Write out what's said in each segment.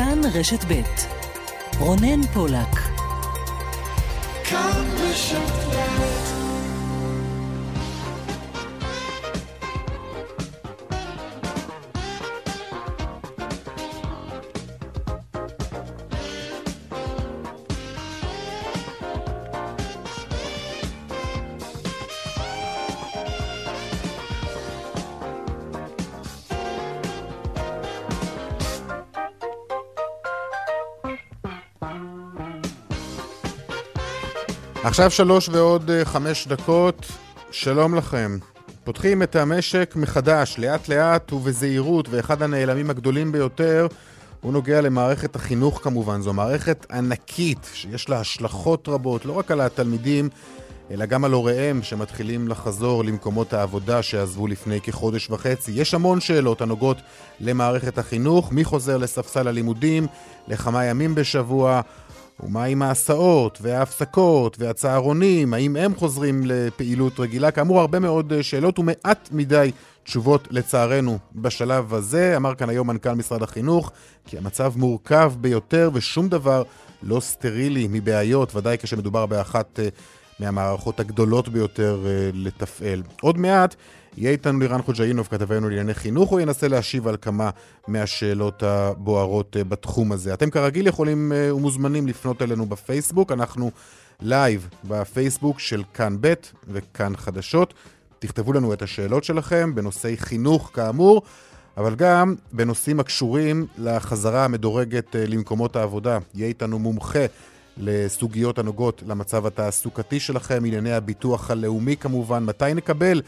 כאן רשת ב' רונן פולק. כאן רשת עכשיו שלוש ועוד אה, חמש דקות, שלום לכם. פותחים את המשק מחדש, לאט לאט ובזהירות, ואחד הנעלמים הגדולים ביותר הוא נוגע למערכת החינוך כמובן. זו מערכת ענקית שיש לה השלכות רבות, לא רק על התלמידים, אלא גם על הוריהם שמתחילים לחזור למקומות העבודה שעזבו לפני כחודש וחצי. יש המון שאלות הנוגעות למערכת החינוך, מי חוזר לספסל הלימודים, לכמה ימים בשבוע, ומה עם ההסעות וההפסקות והצהרונים, האם הם חוזרים לפעילות רגילה? כאמור, הרבה מאוד אה, שאלות ומעט מדי תשובות לצערנו בשלב הזה. אמר כאן היום מנכ"ל משרד החינוך כי המצב מורכב ביותר ושום דבר לא סטרילי מבעיות, ודאי כשמדובר באחת אה, מהמערכות הגדולות ביותר אה, לתפעל. עוד מעט יהיה איתנו לירן חוג'אינוב, כתבנו לענייני חינוך, הוא ינסה להשיב על כמה מהשאלות הבוערות אה, בתחום הזה. אתם כרגיל יכולים אה, ומוזמנים לפנות אלינו בפייסבוק, אנחנו לייב בפייסבוק של כאן ב' וכאן חדשות. תכתבו לנו את השאלות שלכם בנושאי חינוך כאמור, אבל גם בנושאים הקשורים לחזרה המדורגת אה, למקומות העבודה. יהיה איתנו מומחה לסוגיות הנוגעות למצב התעסוקתי שלכם, ענייני הביטוח הלאומי כמובן, מתי נקבל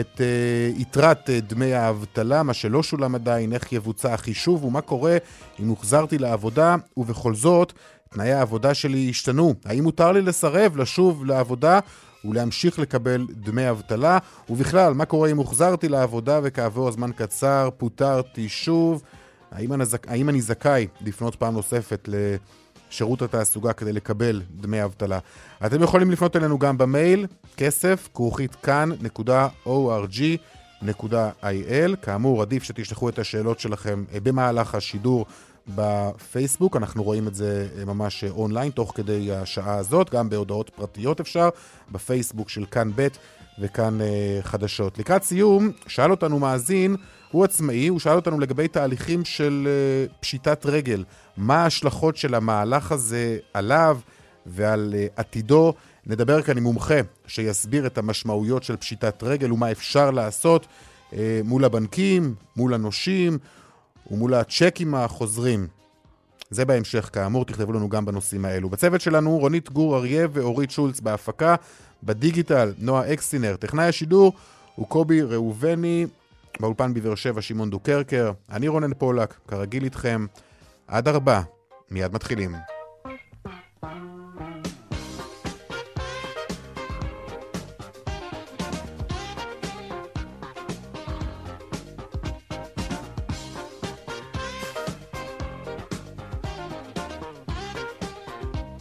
את uh, יתרת uh, דמי האבטלה, מה שלא שולם עדיין, איך יבוצע החישוב ומה קורה אם הוחזרתי לעבודה ובכל זאת תנאי העבודה שלי השתנו. האם מותר לי לסרב לשוב לעבודה ולהמשיך לקבל דמי אבטלה? ובכלל, מה קורה אם הוחזרתי לעבודה וכעבור זמן קצר פוטרתי שוב? האם אני, האם אני זכאי לפנות פעם נוספת ל... שירות התעסוקה כדי לקבל דמי אבטלה. אתם יכולים לפנות אלינו גם במייל, כסף, כרוכית כאן.org.il. כאמור, עדיף שתשלחו את השאלות שלכם אה, במהלך השידור בפייסבוק, אנחנו רואים את זה אה, ממש אה, אונליין תוך כדי השעה הזאת, גם בהודעות פרטיות אפשר, בפייסבוק של כאן ב' וכאן חדשות. לקראת סיום, שאל אותנו מאזין, הוא עצמאי, הוא שאל אותנו לגבי תהליכים של פשיטת רגל. מה ההשלכות של המהלך הזה עליו ועל uh, עתידו. נדבר כאן עם מומחה שיסביר את המשמעויות של פשיטת רגל ומה אפשר לעשות uh, מול הבנקים, מול הנושים ומול הצ'קים החוזרים. זה בהמשך, כאמור, תכתבו לנו גם בנושאים האלו. בצוות שלנו רונית גור אריה ואורית שולץ בהפקה, בדיגיטל נועה אקסטינר, טכנאי השידור הוא קובי ראובני, באולפן בבאר שבע שמעון דוקרקר, אני רונן פולק, כרגיל איתכם. עד ארבע, מיד מתחילים.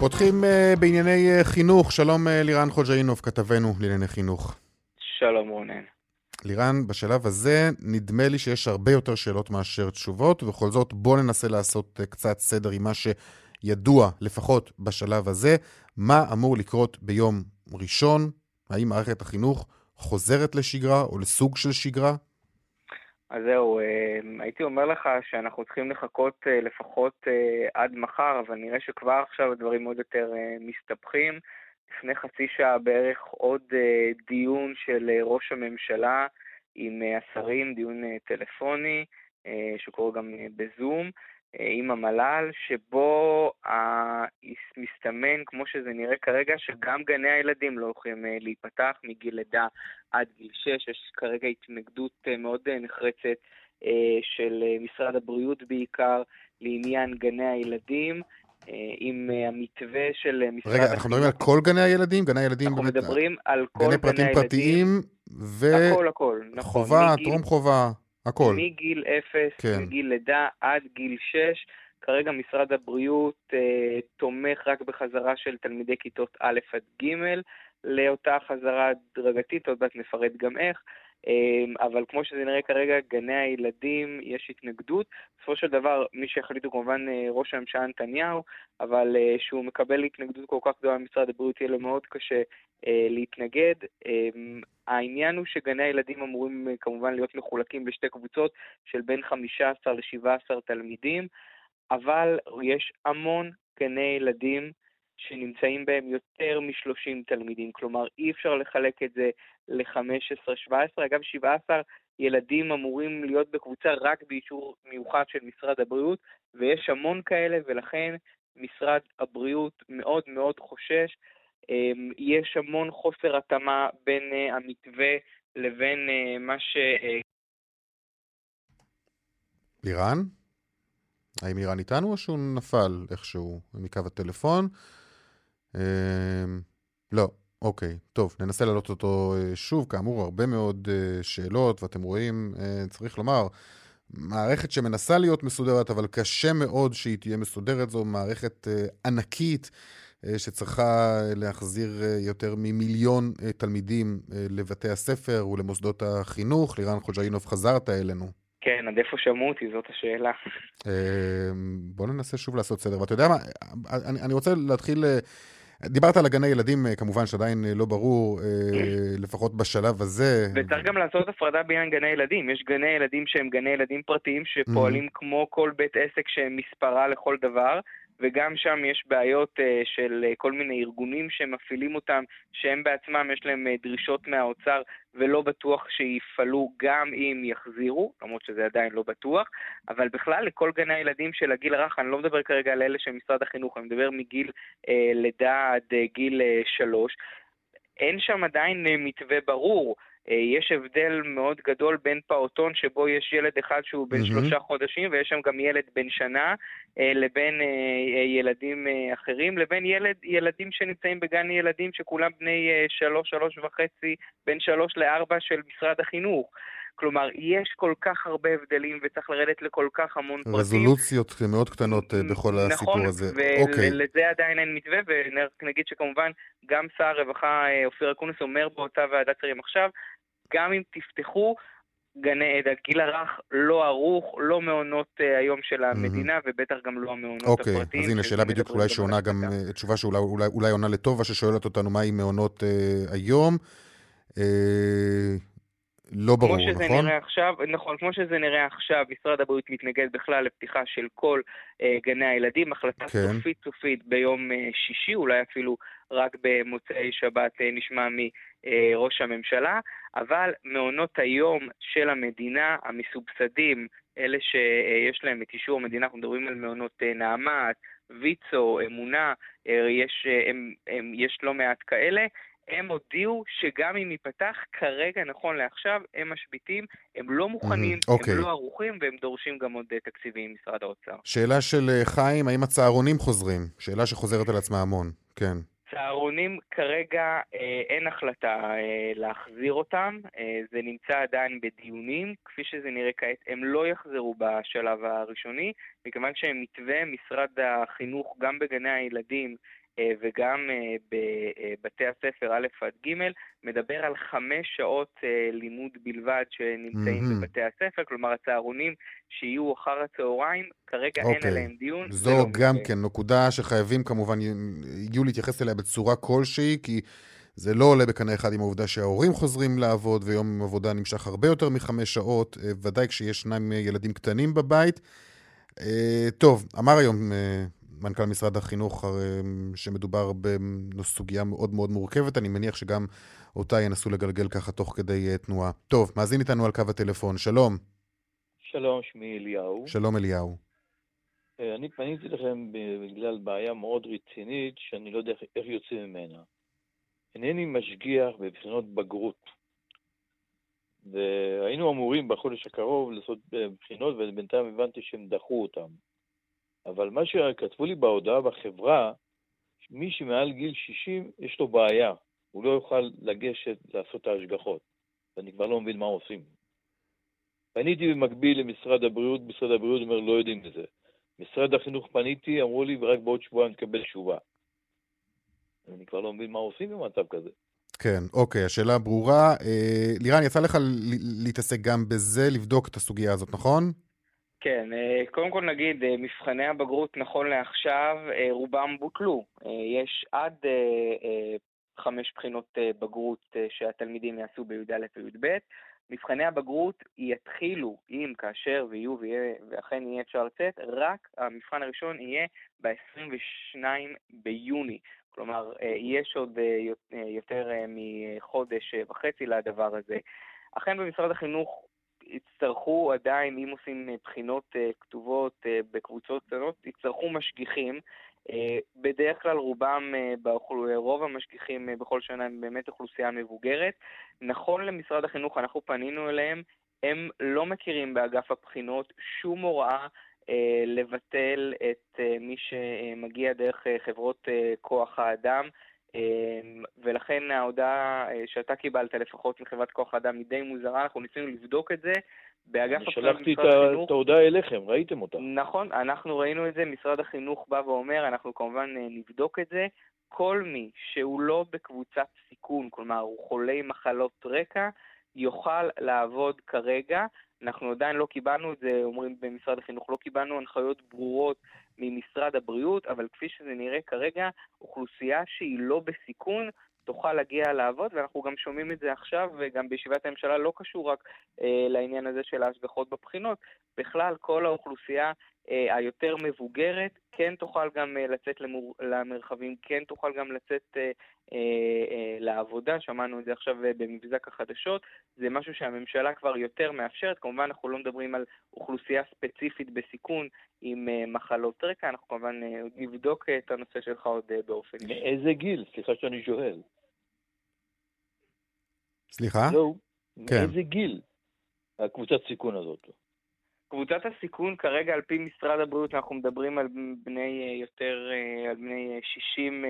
פותחים uh, בענייני uh, חינוך. שלום uh, לירן חוג'אינוב, כתבנו לענייני חינוך. שלום רונן. לירן, בשלב הזה נדמה לי שיש הרבה יותר שאלות מאשר תשובות, ובכל זאת בוא ננסה לעשות אה, קצת סדר עם מה שידוע, לפחות בשלב הזה. מה אמור לקרות ביום ראשון? האם מערכת החינוך חוזרת לשגרה או לסוג של שגרה? אז זהו, אה, הייתי אומר לך שאנחנו צריכים לחכות אה, לפחות עד מחר, אבל נראה שכבר עכשיו הדברים עוד יותר מסתבכים. לפני חצי שעה בערך עוד אה, דיון של אה, ראש הממשלה עם אה, השרים, דיון טלפוני, שקורה גם בזום, עם המל"ל, שבו מסתמן, כמו שזה נראה כרגע, שגם גני הילדים לא יכולים להיפתח מגיל לידה עד גיל 6. יש כרגע התנגדות מאוד נחרצת של משרד הבריאות בעיקר לעניין גני הילדים. אה, עם אה, המתווה של אה, משרד... רגע, אנחנו מדברים על כל גני הילדים? גני הילדים אנחנו באמת... מדברים על כל גני הילדים. גני פרטים פרטיים ו... הכל, הכל, נכון. חובה, מגיל... טרום חובה, הכל. מגיל אפס, כן. מגיל לידה עד גיל שש. כרגע משרד הבריאות אה, תומך רק בחזרה של תלמידי כיתות א' עד ג' לאותה חזרה הדרגתית, עוד מעט נפרט גם איך. אמ, אבל כמו שזה נראה כרגע, גני הילדים, יש התנגדות. בסופו של דבר, מי שהחליטו כמובן אה, ראש הממשלה נתניהו, אבל אה, שהוא מקבל התנגדות כל כך גדולה ממשרד הבריאות, יהיה לו מאוד קשה אה, להתנגד. אמ, העניין הוא שגני הילדים אמורים כמובן להיות מחולקים לשתי קבוצות של בין 15 ל-17 תלמידים, אבל יש המון גני ילדים שנמצאים בהם יותר מ-30 תלמידים, כלומר אי אפשר לחלק את זה ל-15-17, אגב 17 ילדים אמורים להיות בקבוצה רק באישור מיוחד של משרד הבריאות, ויש המון כאלה, ולכן משרד הבריאות מאוד מאוד חושש. אמ, יש המון חוסר התאמה בין אה, המתווה לבין אה, מה ש... אה, לירן? האם איראן איתנו או שהוא נפל איכשהו מקו הטלפון? אמ, לא, אוקיי. טוב, ננסה להעלות אותו אה, שוב. כאמור, הרבה מאוד אה, שאלות, ואתם רואים, אה, צריך לומר, מערכת שמנסה להיות מסודרת, אבל קשה מאוד שהיא תהיה מסודרת. זו מערכת ענקית. שצריכה להחזיר יותר ממיליון תלמידים לבתי הספר ולמוסדות החינוך. לירן חוג'אינוב, חזרת אלינו. כן, עד איפה שמעו אותי, זאת השאלה. בוא ננסה שוב לעשות סדר. ואתה יודע מה, אני, אני רוצה להתחיל דיברת על הגני ילדים, אה, כמובן שעדיין אה, לא ברור, אה, לפחות בשלב הזה. וצריך גם לעשות הפרדה בעניין גני ילדים. יש גני ילדים שהם גני ילדים פרטיים שפועלים כמו כל בית עסק שהם מספרה לכל דבר, וגם שם יש בעיות uh, של uh, כל מיני ארגונים שמפעילים אותם, שהם בעצמם יש להם uh, דרישות מהאוצר ולא בטוח שיפעלו גם אם יחזירו, למרות שזה עדיין לא בטוח, אבל בכלל לכל גני הילדים של הגיל הרך, אני לא מדבר כרגע על אלה של משרד החינוך, אני מדבר מגיל לידה עד גיל שלוש, אין שם עדיין מתווה ברור. אה, יש הבדל מאוד גדול בין פעוטון שבו יש ילד אחד שהוא בן mm-hmm. שלושה חודשים ויש שם גם ילד בן שנה אה, לבין אה, ילדים אחרים, לבין ילד, ילדים שנמצאים בגן ילדים שכולם בני שלוש, שלוש וחצי, בין שלוש לארבע של משרד החינוך. כלומר, יש כל כך הרבה הבדלים וצריך לרדת לכל כך המון פרטים. רזולוציות מאוד קטנות בכל נכון, הסיפור הזה. נכון, ולזה אוקיי. עדיין אין מתווה, ונגיד שכמובן גם שר הרווחה אופיר אקוניס אומר באותה ועדת שרים עכשיו, גם אם תפתחו, גני עד, הגיל הרך לא ערוך, לא מעונות uh, היום של המדינה, mm-hmm. ובטח גם לא המעונות okay, הפרטיים. אוקיי, אז הנה, שאלה בדיוק אולי שעונה גם, uh, תשובה שאולי אולי, אולי עונה לטובה, ששואלת אותנו מהי מעונות uh, היום. Uh, לא ברור, כמו שזה נכון? נראה עכשיו, נכון, כמו שזה נראה עכשיו, משרד הבריאות מתנגד בכלל לפתיחה של כל uh, גני הילדים, החלטה כן. סופית סופית ביום uh, שישי, אולי אפילו רק במוצאי שבת uh, נשמע מראש הממשלה, אבל מעונות היום של המדינה, המסובסדים, אלה שיש להם את אישור המדינה, אנחנו מדברים על מעונות uh, נעמת, ויצו, אמונה, uh, יש, הם, הם, יש לא מעט כאלה, הם הודיעו שגם אם ייפתח, כרגע, נכון לעכשיו, הם משביתים, הם לא מוכנים, mm-hmm, okay. הם לא ערוכים, והם דורשים גם עוד אה, תקציבים ממשרד האוצר. שאלה של אה, חיים, האם הצהרונים חוזרים? שאלה שחוזרת על עצמה המון, כן. צהרונים כרגע אה, אין החלטה אה, להחזיר אותם, אה, זה נמצא עדיין בדיונים, כפי שזה נראה כעת הם לא יחזרו בשלב הראשוני, מכיוון שמתווה משרד החינוך גם בגני הילדים וגם אה, בבתי הספר א' עד ג', מדבר על חמש שעות אה, לימוד בלבד שנמצאים mm-hmm. בבתי הספר, כלומר הצהרונים שיהיו אחר הצהריים, כרגע okay. אין אוקיי. עליהם דיון. זו לא גם מזה. כן נקודה שחייבים כמובן יהיו להתייחס אליה בצורה כלשהי, כי... זה לא עולה בקנה אחד עם העובדה שההורים חוזרים לעבוד ויום עבודה נמשך הרבה יותר מחמש שעות, ודאי כשישנם ילדים קטנים בבית. טוב, אמר היום מנכ"ל משרד החינוך, שמדובר בסוגיה מאוד מאוד מורכבת, אני מניח שגם אותה ינסו לגלגל ככה תוך כדי אה, תנועה. טוב, מאזין איתנו על קו הטלפון, שלום. שלום, שמי אליהו. שלום אליהו. אה, אני פניתי לכם בגלל בעיה מאוד רצינית, שאני לא יודע איך יוצאים ממנה. אינני משגיח בבחינות בגרות. והיינו אמורים בחודש הקרוב לעשות אה, בחינות, ובינתיים הבנתי שהם דחו אותם. אבל מה שכתבו לי בהודעה בחברה, מי שמעל גיל 60 יש לו בעיה, הוא לא יוכל לגשת לעשות את ההשגחות, ואני כבר לא מבין מה עושים. פניתי במקביל למשרד הבריאות, משרד הבריאות אומר לא יודעים מזה. משרד החינוך פניתי, אמרו לי, ורק בעוד שבועיים נקבל תשובה. אני כבר לא מבין מה עושים במצב כזה. כן, אוקיי, השאלה ברורה. אה, לירן, יצא לך להתעסק גם בזה, לבדוק את הסוגיה הזאת, נכון? כן, אה, קודם כל נגיד, אה, מבחני הבגרות נכון לעכשיו, אה, רובם בוטלו. יש עד חמש בחינות בגרות שהתלמידים יעשו בי"א וי"ב. מבחני הבגרות יתחילו, אם, כאשר ויהיו ויהיה, ואכן יהיה אפשר לצאת, רק המבחן הראשון יהיה ב-22 ביוני. כלומר, יש עוד יות- יותר מחודש וחצי לדבר הזה. אכן במשרד החינוך יצטרכו עדיין, אם עושים אה, בחינות אה, כתובות אה, בקבוצות קטנות, יצטרכו משגיחים. בדרך כלל רובם, רוב המשגיחים בכל שנה הם באמת אוכלוסייה מבוגרת. נכון למשרד החינוך, אנחנו פנינו אליהם, הם לא מכירים באגף הבחינות שום הוראה אה, לבטל את מי שמגיע דרך חברות כוח האדם. אה, ולכן ההודעה אה, שאתה קיבלת לפחות מחברת כוח האדם היא די מוזרה, אנחנו ניסינו לבדוק את זה באגף אני שלחתי את החינוך. את ההודעה אליכם, ראיתם אותה. נכון, אנחנו ראינו את זה, משרד החינוך בא ואומר, אנחנו כמובן אה, נבדוק את זה. כל מי שהוא לא בקבוצת סיכון, כלומר הוא חולה מחלות רקע, יוכל לעבוד כרגע. אנחנו עדיין לא קיבלנו את זה, אומרים במשרד החינוך, לא קיבלנו הנחיות ברורות ממשרד הבריאות, אבל כפי שזה נראה כרגע, אוכלוסייה שהיא לא בסיכון תוכל להגיע לעבוד, ואנחנו גם שומעים את זה עכשיו, וגם בישיבת הממשלה לא קשור רק אה, לעניין הזה של ההשגחות בבחינות. בכלל, כל האוכלוסייה היותר מבוגרת כן תוכל גם אה, לצאת למור... למרחבים, כן תוכל גם לצאת אה, אה, אה, לעבודה, שמענו את זה עכשיו אה, במבזק החדשות, זה משהו שהממשלה כבר יותר מאפשרת, כמובן אנחנו לא מדברים על אוכלוסייה ספציפית בסיכון עם אה, מחלות רקע, אנחנו כמובן אה, נבדוק אה, את הנושא שלך עוד אה, באופן. מאיזה גיל? סליחה שאני שואל. סליחה? לא, כן. מאיזה גיל הקבוצת סיכון הזאת? קבוצת הסיכון כרגע על פי משרד הבריאות אנחנו מדברים על בני אה, יותר, אה, על בני אה, 60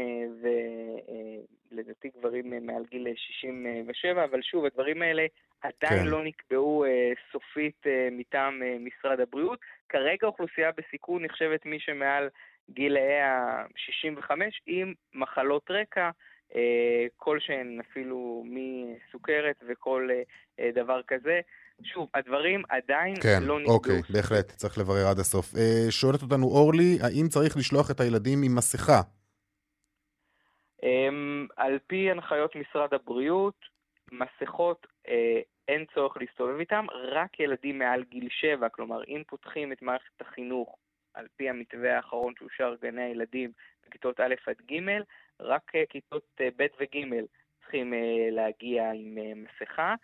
ולדעתי גברים אה, מעל גיל אה, 67, אבל שוב הדברים האלה עדיין כן. לא נקבעו אה, סופית אה, מטעם אה, משרד הבריאות. כרגע אוכלוסייה בסיכון נחשבת מי שמעל גילאי ה-65 עם מחלות רקע אה, כלשהן, אפילו מסוכרת וכל אה, אה, דבר כזה. שוב, הדברים עדיין כן, לא נקבעו. אוקיי, בהחלט, צריך לברר עד הסוף. אה, שואלת אותנו אורלי, האם צריך לשלוח את הילדים עם מסכה? Um, על פי הנחיות משרד הבריאות, מסכות אה, אין צורך להסתובב איתם, רק ילדים מעל גיל 7, כלומר אם פותחים את מערכת החינוך על פי המתווה האחרון שאושר גני הילדים בכיתות א' עד ג', רק אה, כיתות אה, ב' וג' צריכים להגיע עם מסכה.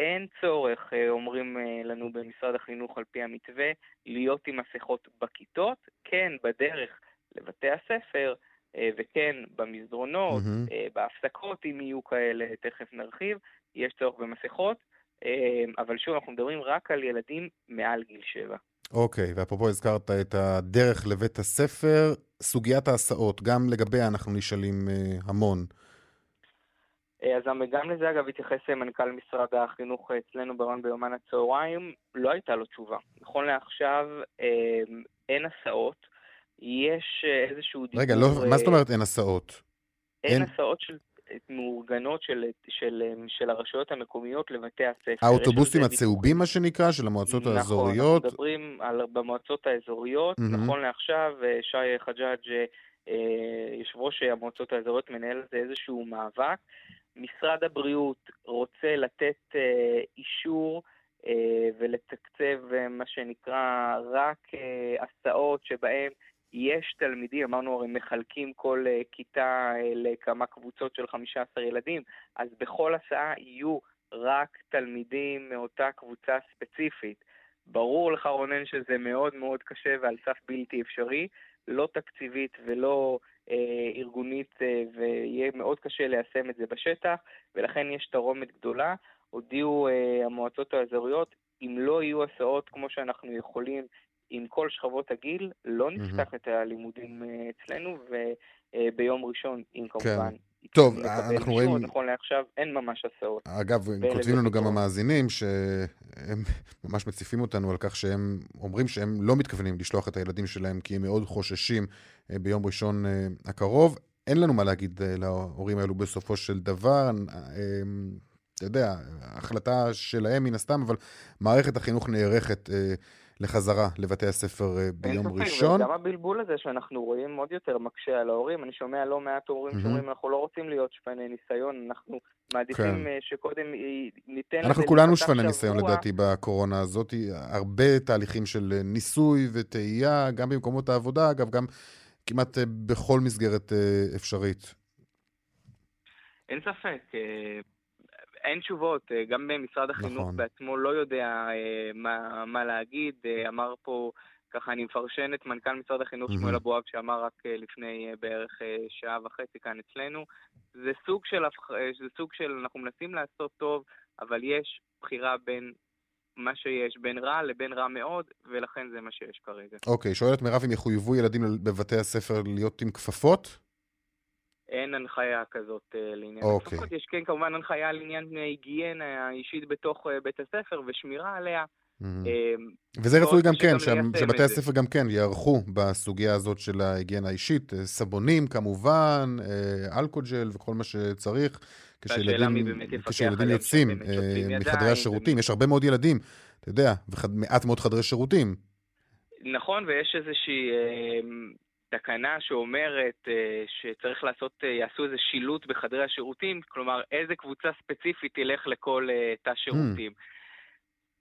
אין צורך, אה, אומרים אה, לנו במשרד החינוך על פי המתווה, להיות עם מסכות בכיתות, כן בדרך לבתי הספר, אה, וכן במסדרונות. אה, בהפסקות אם יהיו כאלה, תכף נרחיב, יש צורך במסכות, אבל שוב, אנחנו מדברים רק על ילדים מעל גיל 7. אוקיי, ואפרופו הזכרת את הדרך לבית הספר, סוגיית ההסעות, גם לגביה אנחנו נשאלים המון. אה, אז גם לזה אגב התייחס אה, מנכ"ל משרד החינוך אה, אצלנו ברעיון ביומן הצהריים, לא הייתה לו תשובה. נכון לעכשיו אין הסעות, יש איזשהו דיבור... רגע, לא, מה זאת אומרת אין הסעות? אין אין- הסעות של, מאורגנות של, של, של הרשויות המקומיות לבתי הספר. האוטובוסים הצהובים, מה שנקרא, של המועצות נכון, האזוריות? אנחנו מדברים על, במועצות האזוריות. מהמם. נכון לעכשיו, שי חג'אג', יושב ראש המועצות האזוריות, מנהל איזשהו מאבק. משרד הבריאות רוצה לתת אה, אישור אה, ולתקצב אה, מה שנקרא רק הסעות שבהן יש תלמידים, אמרנו הרי מחלקים כל כיתה לכמה קבוצות של 15 ילדים, אז בכל הסעה יהיו רק תלמידים מאותה קבוצה ספציפית. ברור לך רונן שזה מאוד מאוד קשה ועל סף בלתי אפשרי, לא תקציבית ולא ארגונית, אה, ויהיה מאוד קשה ליישם את זה בשטח, ולכן יש תרומת גדולה. הודיעו אה, המועצות האזוריות, אם לא יהיו הסעות כמו שאנחנו יכולים עם כל שכבות הגיל, לא. נפתח את הלימודים אה, אצלנו, וביום ראשון, אם כמובן... טוב, אנחנו רואים- נכון לעכשיו אין ממש הסעות. אגב, הם כותבים לנו גם. המאזינים שהם ממש מציפים אותנו על כך שהם אומרים שהם לא מתכוונים לשלוח את הילדים שלהם כי הם מאוד חוששים אה, ביום ראשון אה, הקרוב. אין לנו מה להגיד להורים האלו בסופו של דבר. אתה יודע, החלטה שלהם מן הסתם, אבל מערכת החינוך נערכת אה, לחזרה לבתי הספר אה, ביום ספק, ראשון. וגם הבלבול הזה שאנחנו רואים עוד יותר מקשה על ההורים. אני שומע לא מעט הורים מהמם. שאומרים, אנחנו לא רוצים להיות שפני ניסיון, אנחנו מעדיפים כן. אה, שקודם ניתן אנחנו כולנו שפני ניסיון שבוע. לדעתי בקורונה הזאת, הרבה תהליכים של אה, ניסוי וטעייה, גם במקומות העבודה, אגב, גם כמעט בכל מסגרת אפשרית. אין ספק. אין תשובות, אה, גם משרד החינוך נכון. בעצמו לא יודע אה, מה, מה להגיד. אה, אמר פה, ככה אני מפרשן את מנכ"ל משרד החינוך מהמם. שמואל אבואב, שאמר רק אה, לפני אה, בערך אה, שעה וחצי כאן אצלנו. זה סוג של, אה, זה סוג של, אנחנו מנסים לעשות טוב, אבל יש בחירה בין מה שיש, בין רע לבין רע מאוד, ולכן זה מה שיש כרגע. אוקיי, שואלת מירב אם יחויבו ילדים בבתי הספר להיות עם כפפות? אין הנחיה כזאת אה, לעניין אוקיי. הכפפות. יש כן כמובן הנחיה לעניין היגיינה האישית בתוך אה, בית הספר ושמירה עליה. אה, וזה רצוי גם כן, שבתי. הספר גם כן יערכו בסוגיה הזאת של ההיגיינה האישית, אה, סבונים כמובן, אה, אלכוג'ל וכל מה שצריך, כשילדים, כשילדים יוצאים אה, מחדרי השירותים, יש הרבה מאוד ילדים, אתה יודע, ומעט מאוד חדרי שירותים. נכון, ויש איזושהי אה, תקנה שאומרת אה, שצריך לעשות, אה, יעשו איזה שילוט בחדרי השירותים, כלומר איזה קבוצה ספציפית תלך לכל אה, תא שירותים.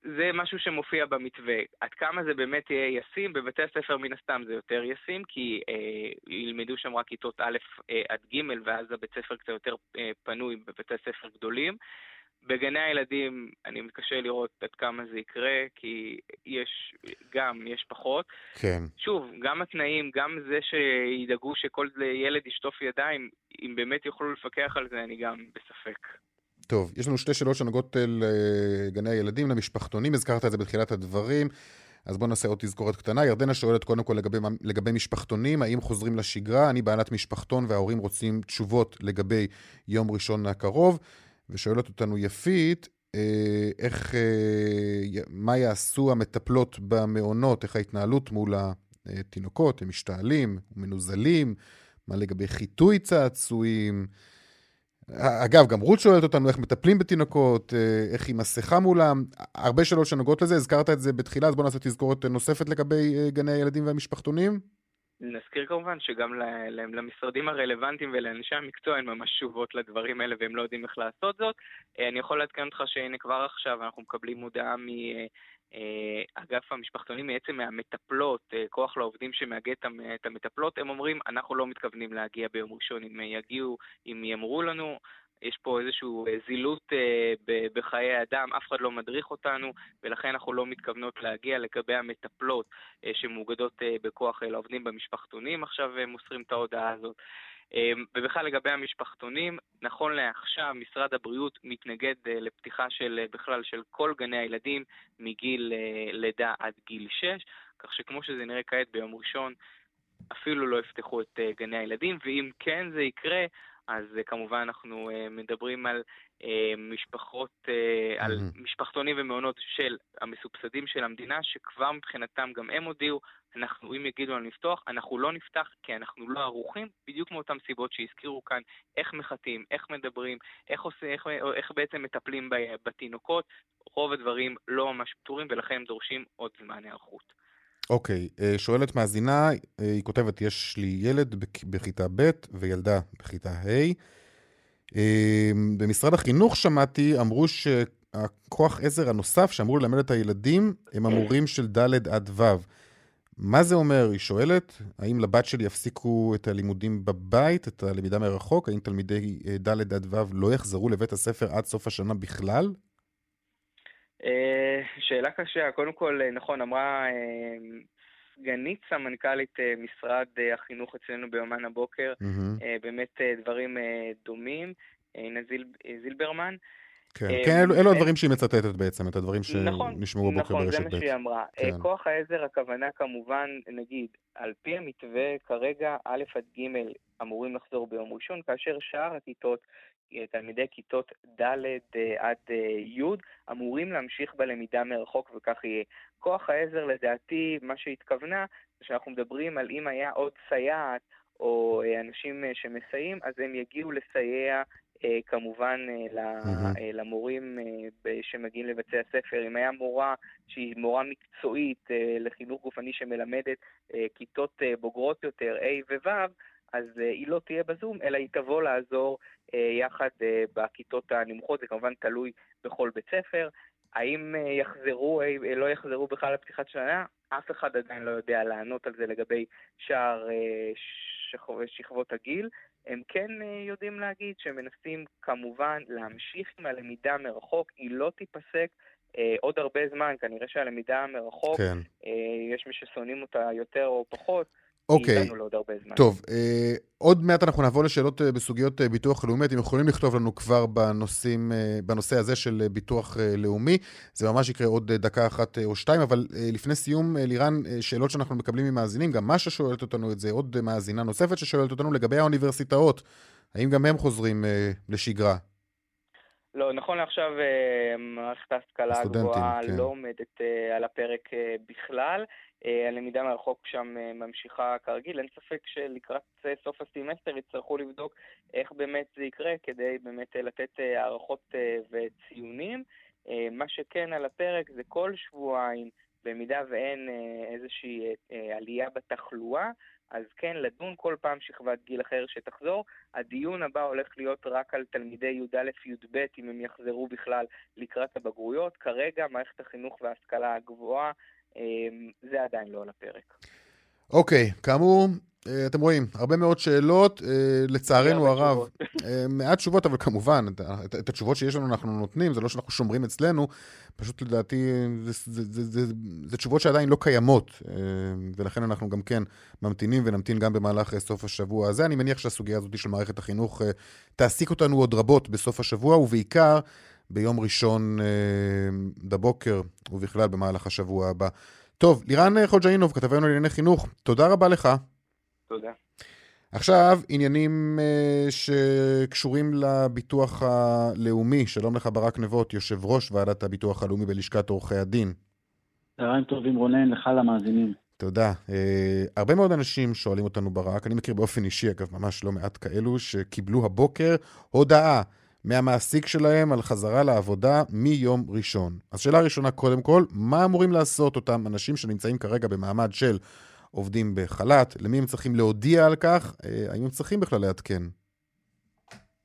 זה משהו שמופיע במתווה. עד כמה זה באמת יהיה ישים? בבתי הספר מן הסתם זה יותר ישים, כי אה, ילמדו שם רק כיתות א' אה, עד ג', ואז הבית ספר קצת יותר אה, פנוי בבתי ספר גדולים. בגני הילדים אני מתקשה לראות עד כמה זה יקרה, כי יש גם, יש פחות. כן. שוב, גם התנאים, גם זה שידאגו שכל ילד ישטוף ידיים, אם באמת יוכלו לפקח על זה, אני גם בספק. טוב, יש לנו שתי שאלות שנוגעות לגני הילדים, למשפחתונים, הזכרת את זה בתחילת הדברים, אז בואו נעשה עוד תזכורת קטנה. ירדנה שואלת קודם כל לגבי, לגבי משפחתונים, האם חוזרים לשגרה? אני בעלת משפחתון וההורים רוצים תשובות לגבי יום ראשון הקרוב, ושואלת אותנו יפית, אה, איך, אה, מה יעשו המטפלות במעונות, איך ההתנהלות מול התינוקות, הם משתעלים, מנוזלים, מה לגבי חיטוי צעצועים? אגב, גם רות שואלת אותנו איך מטפלים בתינוקות, אה, איך עם מסכה מולם, הרבה שאלות שנוגעות לזה, הזכרת את זה בתחילה, אז בואו נעשה תזכורת נוספת לגבי אה, גני הילדים והמשפחתונים. נזכיר כמובן שגם למשרדים הרלוונטיים ולאנשי המקצוע אין ממש תשובות לדברים האלה והם לא יודעים איך לעשות זאת. אה, אני יכול לעדכן אותך שהנה כבר עכשיו אנחנו מקבלים הודעה מאגף המשפחתונים, בעצם מהמטפלות, אה, כוח לעובדים שמאגד את המטפלות, הם אומרים, אנחנו לא מתכוונים להגיע ביום ראשון, אם יגיעו, אם יאמרו לנו. יש פה איזושהי זילות אה, בחיי אדם, אף אחד לא מדריך אותנו, ולכן אנחנו לא מתכוונות להגיע לגבי המטפלות אה, שמאוגדות אה, בכוח אה, לעובדים במשפחתונים, עכשיו אה, מוסרים את ההודעה הזאת. אה, ובכלל לגבי המשפחתונים, נכון לעכשיו משרד הבריאות מתנגד אה, לפתיחה של אה, בכלל של כל גני הילדים מגיל אה, לידה עד גיל 6, כך שכמו שזה נראה כעת ביום ראשון, אפילו לא יפתחו את אה, גני הילדים, ואם כן זה יקרה, אז uh, כמובן אנחנו uh, מדברים על uh, משפחות, על. משפחתונים ומעונות של המסובסדים של המדינה, שכבר מבחינתם גם הם הודיעו, אנחנו, אם יגידו לנו לפתוח, אנחנו לא נפתח כי אנחנו לא ערוכים, בדיוק מאותן סיבות שהזכירו כאן, איך מחטאים, איך מדברים, איך, עושה, איך, איך בעצם מטפלים בתינוקות, רוב הדברים לא ממש פתורים ולכן הם דורשים עוד זמן היערכות. אוקיי, אה, שואלת מאזינה, אה, היא כותבת, יש לי ילד בכ- בכיתה ב' וילדה בכיתה ה'. אה, במשרד החינוך שמעתי, אמרו שהכוח עזר הנוסף שאמור ללמד את הילדים הם המורים של ד' עד ו'. מה זה אומר? היא שואלת, האם לבת שלי יפסיקו את הלימודים בבית, את הלמידה מרחוק? האם תלמידי ד' עד ו' לא יחזרו לבית הספר עד סוף השנה בכלל? אה, שאלה קשה. קודם כל, אה, נכון, אמרה סגנית סמנכ"לית אה, משרד אה, החינוך אצלנו ביומן הבוקר. אה, באמת דברים דומים, עינה זיל, זילברמן. כן, אה, כן, אלו, אלו אה, הדברים שהיא מצטטת בעצם, את הדברים נכון, שנשמעו הבוקר נכון, זה ברשת מה ב'. שהיא אמרה. אה, כן. כוח העזר, הכוונה כמובן, נגיד, על פי המתווה, כרגע א' עד ג' אמורים לחזור ביום ראשון, כאשר שאר הכיתות, אה, תלמידי כיתות ד' אה, עד אה, י', אמורים להמשיך בלמידה מרחוק וכך יהיה. כוח העזר, לדעתי, מה שהתכוונה, שאנחנו מדברים על אם היה עוד סייעת, או אה, אנשים אה, שמסייעים, אז הם יגיעו לסייע אה, כמובן למורים שמגיעים לבתי הספר. אם היה מורה שהיא מורה מקצועית לחינוך גופני שמלמדת כיתות בוגרות יותר, A ו-ו', אז היא לא תהיה בזום, אלא היא תבוא לעזור יחד בכיתות הנמוכות, זה כמובן תלוי בכל בית ספר. האם יחזרו, לא יחזרו בכלל לפתיחת שנה? אף אחד עדיין לא יודע לענות על זה לגבי שאר שכבות הגיל. הם כן אה, יודעים להגיד שהם מנסים כמובן להמשיך עם הלמידה מרחוק, היא לא תיפסק אה, עוד הרבה זמן, כנראה שהלמידה מרחוק, כן. אה, יש מי ששונאים אותה יותר או פחות, אוקיי. טוב, אה, עוד מעט אנחנו נעבור לשאלות אה, בסוגיות אה, ביטוח לאומי. אתם יכולים לכתוב לנו כבר בנושאים, אה, בנושא הזה של אה, ביטוח אה, לאומי. זה ממש יקרה עוד אה, דקה אחת אה, או שתיים, אבל אה, לפני סיום, אה, לירן, אה, שאלות שאנחנו מקבלים ממאזינים, גם משה שואלת אותנו את זה, עוד אה, מאזינה נוספת ששואלת אותנו לגבי האוניברסיטאות. האם גם הם חוזרים אה, לשגרה? לא, נכון לעכשיו אה, מערכת ההשכלה הגבוהה כן. לא עומדת אה, על הפרק אה, בכלל. הלמידה מרחוק שם ממשיכה כרגיל. אין ספק שלקראת סוף הסמסטר יצטרכו לבדוק איך באמת זה יקרה כדי באמת לתת הערכות וציונים. מה שכן על הפרק זה כל שבועיים, במידה ואין איזושהי עלייה בתחלואה, אז כן, לדון כל פעם שכבת גיל אחר שתחזור. הדיון הבא הולך להיות רק על תלמידי י"א-י"ב, אם הם יחזרו בכלל לקראת הבגרויות. כרגע מערכת החינוך וההשכלה הגבוהה, אמ, זה עדיין לא על הפרק. אוקיי, okay, כאמור, אה, אתם רואים, הרבה מאוד שאלות, אה, לצערנו הרב, אה, מעט תשובות, אבל כמובן, את התשובות שיש לנו אנחנו נותנים, זה לא שאנחנו שומרים אצלנו, פשוט לדעתי זה, זה, זה, זה, זה תשובות שעדיין לא קיימות, ולכן אנחנו גם כן ממתינים ונמתין גם במהלך סוף השבוע הזה. אני מניח שהסוגיה הזאת של מערכת החינוך תעסיק אותנו עוד רבות בסוף השבוע, ובעיקר ביום ראשון בבוקר, ובכלל במהלך השבוע הבא. טוב, לירן חוג'אינוב, כתבנו לענייני חינוך, תודה רבה לך. תודה. עכשיו, עניינים uh, שקשורים לביטוח הלאומי. שלום לך, ברק נבות, יושב ראש ועדת הביטוח הלאומי בלשכת עורכי הדין. צהריים טובים, רונן, לך למאזינים. תודה. Uh, הרבה מאוד אנשים שואלים אותנו, ברק, אני מכיר באופן אישי, אגב, ממש לא מעט כאלו, שקיבלו הבוקר הודעה מהמעסיק שלהם על חזרה לעבודה מיום ראשון. אז שאלה ראשונה, קודם כל, מה אמורים לעשות אותם אנשים שנמצאים כרגע במעמד של עובדים בחל"ת, למי הם צריכים להודיע על כך, אה, האם הם צריכים בכלל לעדכן?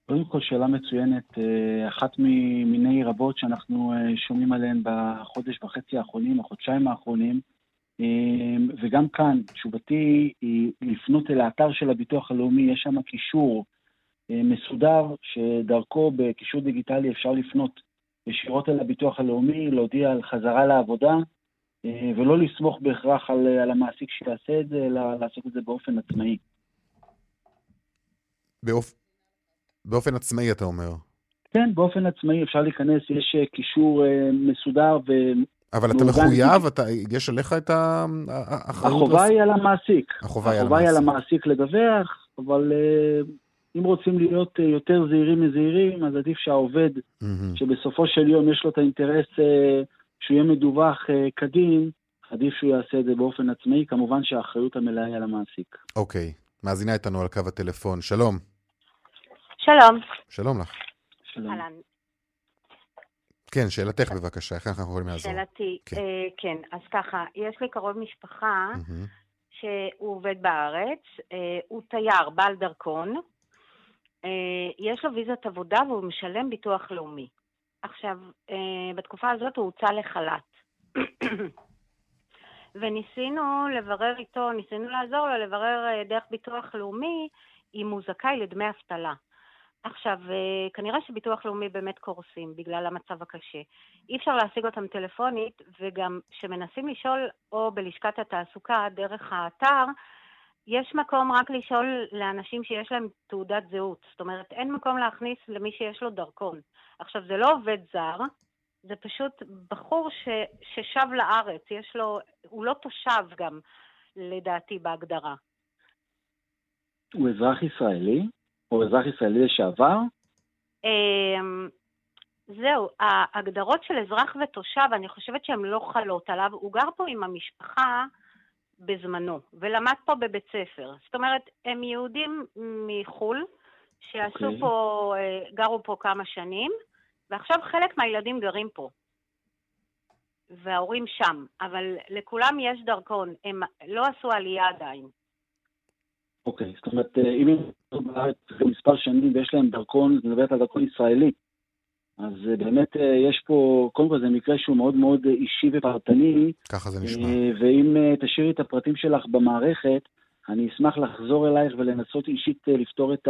קודם כל, שאלה מצוינת. אה, אחת ממיני רבות שאנחנו אה, שומעים עליהן בחודש וחצי האחרונים, החודשיים האחרונים, וגם כאן, תשובתי היא לפנות אל האתר של הביטוח הלאומי, יש שם קישור מסודר, שדרכו בקישור דיגיטלי אפשר לפנות ישירות אל הביטוח הלאומי, להודיע על חזרה לעבודה, ולא לסמוך בהכרח על, על המעסיק שיעשה את זה, אלא לעשות את זה באופן עצמאי. באופ... באופן עצמאי, אתה אומר. כן, באופן עצמאי אפשר להיכנס, יש אה, קישור אה, מסודר ו... אבל אתה מחויב, אתה, יש עליך את האחריות? החובה היא על המעסיק. החובה היא על המעסיק לדווח, אבל אם רוצים להיות יותר זהירים מזהירים, אז עדיף שהעובד, שבסופו של יום יש לו את האינטרס שהוא יהיה מדווח uh, כדין, עדיף שהוא יעשה את זה באופן עצמאי, כמובן שהאחריות המלאה היא על המעסיק. אוקיי, okay. מאזינה איתנו על קו הטלפון, שלום. שלום. שלום לך. שלום. אהלן. כן, שאלתך בבקשה, איך אנחנו יכולים לעזור? שאלתי, כן. אה, כן, אז ככה, יש לי קרוב משפחה mm-hmm. שהוא עובד בארץ, אה, הוא תייר, בעל דרכון, אה, יש לו ויזת עבודה והוא משלם ביטוח לאומי. עכשיו, אה, בתקופה הזאת הוא הוצא לחל"ת. וניסינו לברר איתו, ניסינו לעזור לו לברר אה, דרך ביטוח לאומי אם הוא זכאי לדמי אבטלה. עכשיו, אה, כנראה שביטוח לאומי באמת קורסים בגלל המצב הקשה. אי אפשר להשיג אותם טלפונית, וגם כשמנסים לשאול או בלשכת התעסוקה דרך האתר, יש מקום רק לשאול לאנשים שיש להם תעודת זהות. זאת אומרת, אין מקום להכניס למי שיש לו דרכון. עכשיו, זה לא עובד זר, זה פשוט בחור ש, ששב לארץ, יש לו, הוא לא תושב גם, לדעתי, בהגדרה. הוא אזרח ישראלי? או אזרח ישראלי לשעבר? אמ, זהו, ההגדרות של אזרח ותושב, אני חושבת שהן לא חלות עליו. הוא גר פה עם המשפחה בזמנו, ולמד פה בבית ספר. זאת אומרת, הם יהודים מחו"ל, שעשו okay. אוקיי. פה, אה, גרו פה כמה שנים, ועכשיו חלק מהילדים גרים פה. וההורים שם, אבל לכולם יש דרכון, הם לא עשו עלייה עדיין. אוקיי, זאת אומרת, אה, אם הם בארץ מספר שנים ויש להם דרכון, את מדברת על דרכון ישראלי, אז אה, באמת יש פה, קודם כל זה מקרה שהוא מאוד מאוד אישי ופרטני. ככה זה נשמע. ואם תשאירי את הפרטים שלך במערכת, אני אשמח לחזור אלייך ולנסות אישית לפתור את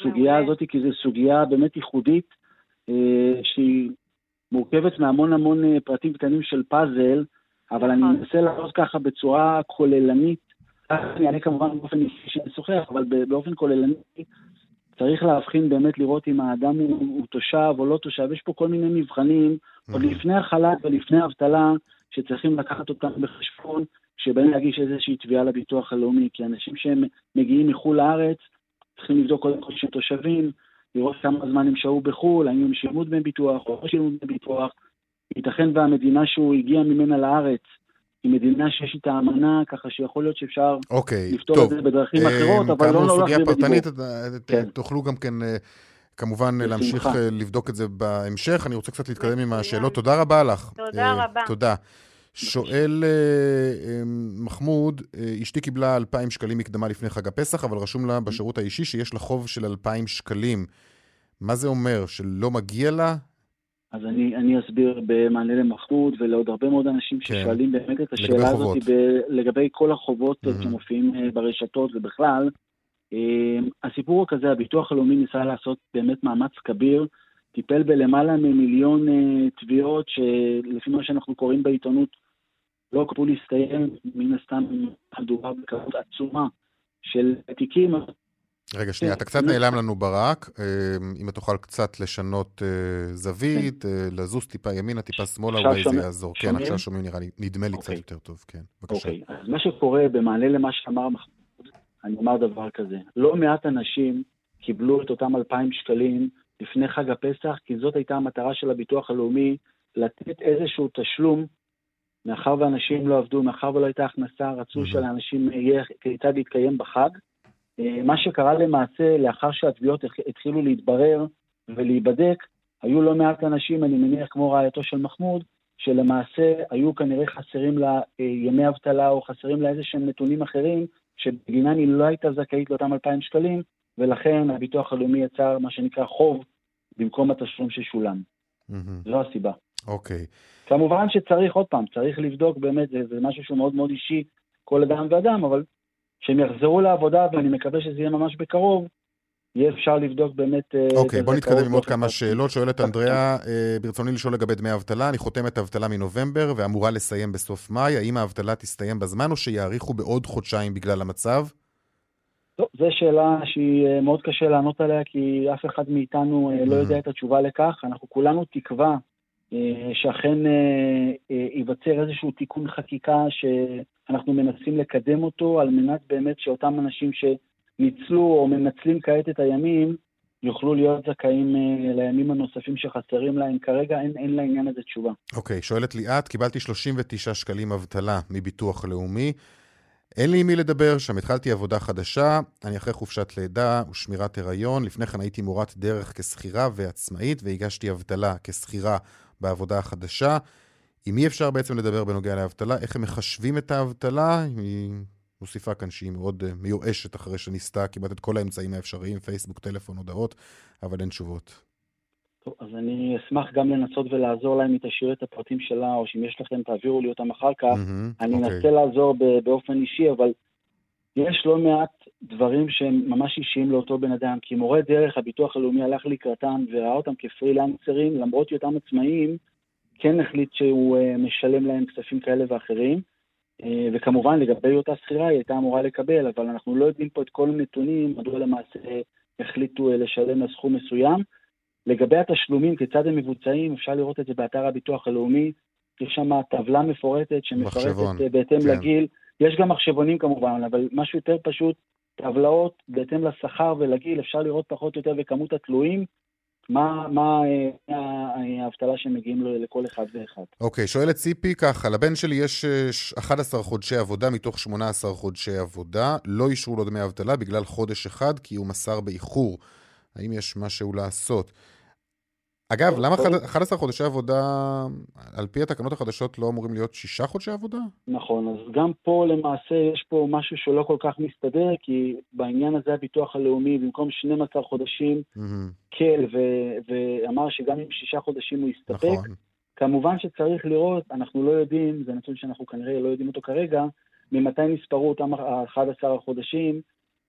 הסוגיה הזאת, כי זו סוגיה באמת ייחודית, שהיא מורכבת מהמון המון פרטים קטנים של פאזל, אבל אני נכון. מנסה לעשות ככה בצורה כוללנית. אני אענה כמובן באופן אישי שנשוחח, אבל באופן כוללני צריך להבחין באמת לראות אם האדם הוא, הוא תושב או לא תושב. יש פה כל מיני מבחנים, עוד לפני החל"ת ולפני האבטלה, שצריכים לקחת אותם בחשבון, שבאים להגיש איזושהי תביעה לביטוח הלאומי, כי אנשים שהם מגיעים מחו"ל לארץ, צריכים לבדוק קודם כל שהם תושבים, לראות כמה זמן הם שהו בחו"ל, האם הם שילמו דמי ביטוח או לא שילמו דמי ביטוח. ייתכן והמדינה שהוא הגיע ממנה לארץ היא מדינה שיש איתה אמנה, ככה שיכול להיות שאפשר אוקיי, לפתור טוב. את זה בדרכים אחרות, אבל לא לא סוגיה להחזיר פרטנית, בדיבור. אה, ת- כן. תוכלו גם כן, אה, כמובן, בשמחה. להמשיך אה, לבדוק את זה בהמשך. אני רוצה קצת להתקדם עם מצוין. השאלות. תודה רבה לך. תודה אה, רבה. תודה. שואל אה, אה, מחמוד, אה, אשתי קיבלה 2,000 שקלים מקדמה לפני חג הפסח, אבל רשום לה בשירות האישי שיש לה חוב של 2,000 שקלים. מה זה אומר? שלא מגיע לה? אז אני, אני אסביר במענה למחמוד ולעוד הרבה מאוד אנשים כן. ששואלים באמת את השאלה הזאת. ב- לגבי כל החובות mm-hmm. שמופיעים אה, ברשתות ובכלל. הסיפור הוא כזה, הביטוח הלאומי ניסה לעשות באמת מאמץ כביר, טיפל בלמעלה ממיליון תביעות שלפי מה שאנחנו קוראים בעיתונות לא קראו להסתיים, מן הסתם מדובר בכמות עצומה של תיקים. רגע, שנייה, כן, אתה קצת לא. נעלם לנו ברק. אה, אם אתה תוכל קצת לשנות אה, זווית, אה, לזוז טיפה ימינה, טיפה שמאלה, אולי זה יעזור. כן? עכשיו שומעים נראה לי, נדמה לי קצת אוקיי. יותר טוב, כן. בבקשה. אוקיי, אז מה שקורה במענה למה שאמר מחמוד, אני אומר דבר כזה, לא מעט אנשים קיבלו את אותם 2,000 שקלים לפני חג הפסח, כי זאת הייתה המטרה של הביטוח הלאומי, לתת איזשהו תשלום, מאחר ואנשים לא עבדו, מאחר ולא הייתה הכנסה, רצו Mhm. שלאנשים יהיה כיצד להתקיים בחג. אה, מה שקרה למעשה, לאחר שהתביעות התח- התחילו להתברר ולהיבדק, היו לא מעט אנשים, אני מניח כמו רעייתו של מחמוד, שלמעשה היו כנראה חסרים לה אה, ימי אבטלה או חסרים לה איזה שהם נתונים אחרים, שבגינם היא לא הייתה זכאית לאותם 2,000 שקלים, ולכן הביטוח הלאומי יצר מה שנקרא חוב במקום התשלום ששולם. מהמם. זו הסיבה. אוקיי. כמובן שצריך, עוד פעם, צריך לבדוק באמת, זה, זה משהו שהוא מאוד מאוד אישי, כל אדם ואדם, אבל כשהם יחזרו לעבודה, ואני מקווה שזה יהיה ממש בקרוב, יהיה אפשר לבדוק באמת... אה, אוקיי, את בוא נתקדם עם עוד כמה. שאלות. שואלת אנדריאה, אה, ברצוני לשאול לגבי דמי אבטלה. אני חותמת אבטלה מנובמבר ואמורה לסיים בסוף מאי. האם האבטלה תסתיים בזמן או שיאריכו בעוד חודשיים בגלל המצב? טוב, זו שאלה שהיא אה, מאוד קשה לענות עליה, כי אף אחד מאיתנו לא Mhm. יודע את התשובה לכך. אנחנו כולנו תקווה שאכן אה, אה, ייווצר איזשהו תיקון חקיקה שאנחנו מנסים לקדם אותו, על מנת באמת שאותם אנשים שניצלו או מנצלים כעת את הימים, יוכלו להיות זכאים אה, לימים הנוספים שחסרים להם. כרגע אין, אין לעניין הזה תשובה. אוקיי, שואלת ליאת, קיבלתי 39 שקלים אבטלה מביטוח לאומי. אין לי עם מי לדבר, שם התחלתי עבודה חדשה, אני אחרי חופשת לידה ושמירת הריון, לפני כן הייתי מורת דרך כשכירה ועצמאית והגשתי אבטלה כשכירה בעבודה החדשה. עם מי אפשר בעצם לדבר בנוגע לאבטלה? איך הם מחשבים את האבטלה? היא מוסיפה כאן שהיא מאוד אה, מיואשת אחרי שניסתה כמעט את כל האמצעים האפשריים, פייסבוק, טלפון, הודעות, אבל אין תשובות. טוב, אז אני אשמח גם לנסות ולעזור להם אם תשאיר את הפרטים שלה, או שאם יש לכם תעבירו לי אותם אחר כך. מהמם, אני אוקיי. אנסה לעזור ב- באופן אישי, אבל יש לא מעט דברים שהם ממש אישיים לאותו בן אדם, כי מורה דרך, הביטוח הלאומי הלך לקראתם וראה אותם כפרילנסרים, למרות היותם עצמאיים, כן החליט שהוא אה, משלם להם כספים כאלה ואחרים. אה, וכמובן, לגבי אותה שכירה, היא הייתה אמורה לקבל, אבל אנחנו לא יודעים פה את כל הנתונים, מדוע למעשה החליטו אה, לשלם לה סכום מסוים. לגבי התשלומים, כיצד הם מבוצעים, אפשר לראות את זה באתר הביטוח הלאומי. יש שם טבלה מפורטת שמפרטת בהתאם כן. לגיל. יש גם מחשבונים כמובן, אבל משהו יותר פשוט, טבלאות בהתאם לשכר ולגיל, אפשר לראות פחות או יותר בכמות התלויים, מה, מה אה, אה, האבטלה שמגיעים לו לכל אחד ואחד. אוקיי, שואלת ציפי ככה, לבן שלי יש אה, ש- 11 חודשי עבודה מתוך 18 חודשי עבודה, לא אישרו לו דמי אבטלה בגלל חודש אחד כי הוא מסר באיחור. האם יש משהו לעשות? אגב, למה טוב. אחד- 11 חודשי עבודה, על פי התקנות החדשות, לא אמורים להיות 6 חודשי עבודה? נכון, אז גם פה למעשה יש פה משהו שלא כל כך מסתדר, כי בעניין הזה הביטוח הלאומי, במקום 12 חודשים, מהמם, קל ו- ואמר שגם עם שישה חודשים הוא יסתפק. נכון. כמובן שצריך לראות, אנחנו לא יודעים, זה נתון שאנחנו כנראה לא יודעים אותו כרגע, ממתי נספרו אותם ה-11 החודשים.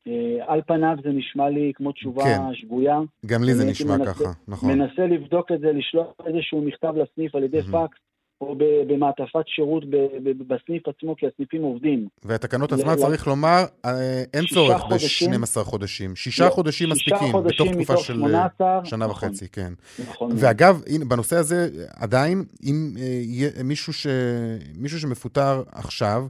אה, על פניו זה נשמע לי כמו תשובה כן. שגויה. גם לי זה נשמע מנסה- ככה, נכון. מנסה לבדוק את זה, לשלוח איזשהו מכתב לסניף על ידי מהמם. פקס, או ב- במעטפת שירות ב- ב- בסניף עצמו, כי הסניפים עובדים. והתקנות עצמן, צריך לומר, אה, אין צורך חודשים. ב-12 חודשים. שישה לא, חודשים שישה מספיקים, חודשים בתוך תקופה של אה, 18, שנה נכון, וחצי, כן. נכון. ואגב, הנה, בנושא הזה, עדיין, אם אה, מישהו, ש... מישהו שמפוטר עכשיו,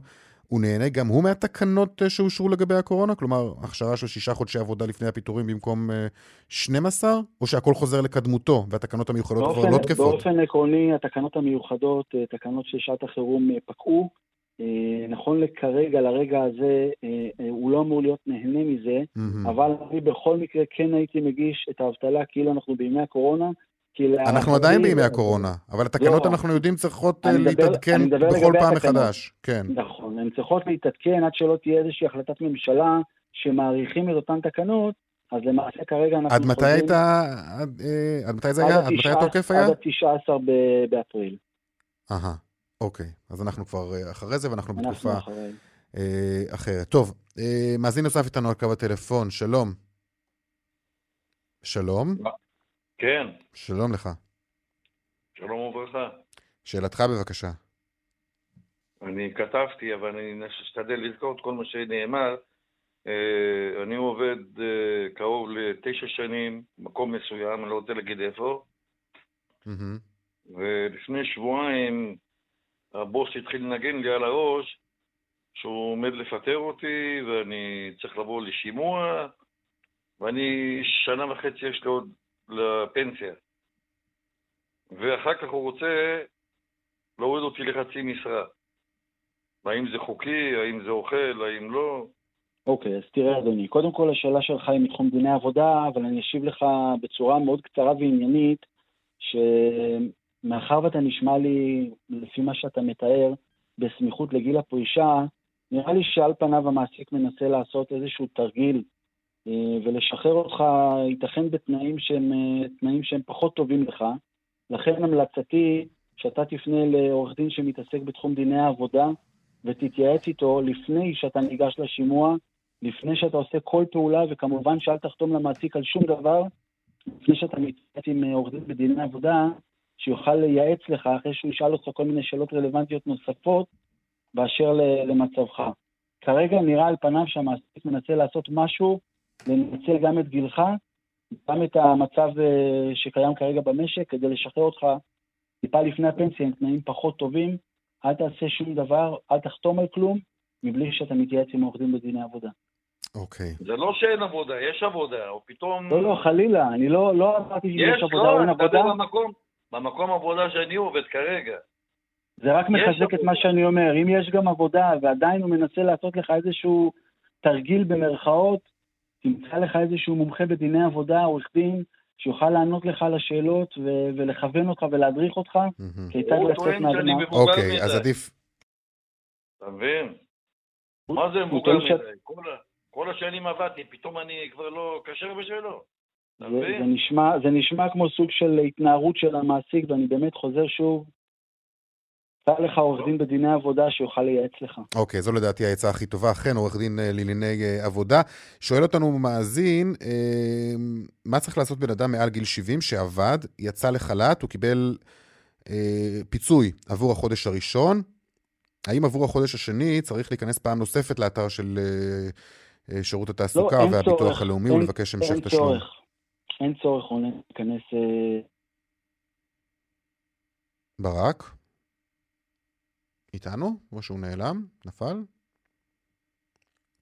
הוא נהנה גם הוא מהתקנות אה, שאושרו לגבי הקורונה? כלומר, הכשרה של שישה חודשי עבודה לפני הפיטורים במקום אה, 12? או שהכל חוזר לקדמותו, והתקנות המיוחדות כבר באופן, לא תקפות? באופן עקרוני, התקנות המיוחדות, אה, תקנות של שעת החירום אה, פקעו. אה, נכון לכרגע, לרגע הזה, אה, אה, הוא לא אמור להיות נהנה מזה, מהמם. אבל אני בכל מקרה כן הייתי מגיש את האבטלה כאילו אנחנו בימי הקורונה. אנחנו עדיין בימי הקורונה, אבל התקנות, לא. אנחנו יודעים, צריכות אה, מדבר- להתעדכן בכל פעם התקנות. מחדש. כן. נכון, הן צריכות להתעדכן עד שלא תהיה איזושהי החלטת ממשלה שמאריכים את אותן תקנות, אז למעשה כרגע אנחנו עד מתי הייתה, עד, אה, עד מתי זה עד היה? עד מתי התוקף היה? עד ה-19 ב- באפריל. אהה, אוקיי. אז אנחנו כבר אה, אחרי זה, ואנחנו אנחנו בתקופה. אה, אחרת. טוב, אה, מאזין נוסף איתנו על קו הטלפון, שלום. שלום, כן, שלום לך. שלום וברכה. שאלתך בבקשה. אני כתבתי, אבל אני אשתדל לזכור את כל מה שנאמר. אה, אני עובד אה, קרוב לתשע שנים, מקום מסוים, אני לא רוצה להגיד איפה. ולפני שבועיים הבוס התחיל לנגן לי על הראש שהוא עומד לפטר אותי ואני צריך לבוא לשימוע ואני שנה וחצי יש לי עוד לפנסיה. ואחר כך הוא רוצה להוריד אותי לחצי משרה. האם זה חוקי, האם זה אוכל, האם לא? אוקיי, אז תראה אדוני, קודם כל השאלה שלך היא מתחום דיני עבודה, אבל אני אשיב לך בצורה מאוד קצרה ועניינית, שמאחר ואתה נשמע לי, לפי מה שאתה מתאר, בסמיכות לגיל הפרישה, נראה לי שעל פניו המעסיק מנסה לעשות איזשהו תרגיל ולשחרר אותך, ייתכן בתנאים שהם, אה, תנאים שהם פחות טובים לך. לכן המלצתי שאתה תפנה לעורך דין שמתעסק בתחום דיני העבודה ותתייעץ איתו לפני שאתה ניגש לשימוע, לפני שאתה עושה כל פעולה, וכמובן שאל תחתום למעסיק על שום דבר, לפני שאתה מתייעץ עם אה, עורך דין בדיני עבודה, שיוכל לייעץ לך אחרי שהוא ישאל אותך כל מיני שאלות רלוונטיות נוספות באשר למצבך. כרגע נראה על פניו שהמעסיק מנסה לעשות משהו, לנצל גם את גילך, גם את המצב אה, שקיים כרגע במשק, כדי לשחרר אותך טיפה לפני הפנסיה עם תנאים פחות טובים. אל תעשה שום דבר, אל תחתום על כלום, מבלי שאתה מתייעץ עם עורך דין בדיני עבודה. אוקיי. זה לא שאין עבודה, יש עבודה, או פתאום... לא, לא, חלילה, אני לא, לא אמרתי שיש יש, עבודה לא, או אין אני מדבר עבודה, במקום, במקום עבודה שאני עובד כרגע. זה רק יש מחזק את עבודה. מה שאני אומר. אם יש גם עבודה ועדיין הוא מנסה לעשות לך איזשהו תרגיל במרכאות, תמצא לך איזשהו מומחה בדיני עבודה, עורך דין, שיוכל לענות לך על השאלות ו- ולכוון אותך ולהדריך אותך. כיצד לצאת מהזמן. אוקיי. אז עדיף... אתה מבין? מה זה מבוגר מדי? כל השנים עבדתי, פתאום אני כבר לא כשר בשבילו. אתה זה, זה, מבין? נשמע, זה נשמע כמו סוג של התנערות של המעסיק, ואני באמת חוזר שוב, תמצא לך עורך דין בדיני עבודה שיוכל לייעץ לך. אוקיי, זו לדעתי העצה הכי טובה. אכן, עורך דין אה, לענייני אה, עבודה. שואל אותנו מאזין, אה, מה צריך לעשות בן אדם מעל גיל 70 שעבד, יצא לחל"ת, הוא קיבל אה, פיצוי עבור החודש הראשון? האם עבור החודש השני צריך להיכנס פעם נוספת לאתר של אה, אה, שירות התעסוקה לא, אין והביטוח צורך. הלאומי אין- ולבקש המשך אין תשלום? צורך. אין צורך, רונן, להיכנס... ברק? איתנו? או שהוא נעלם? נפל?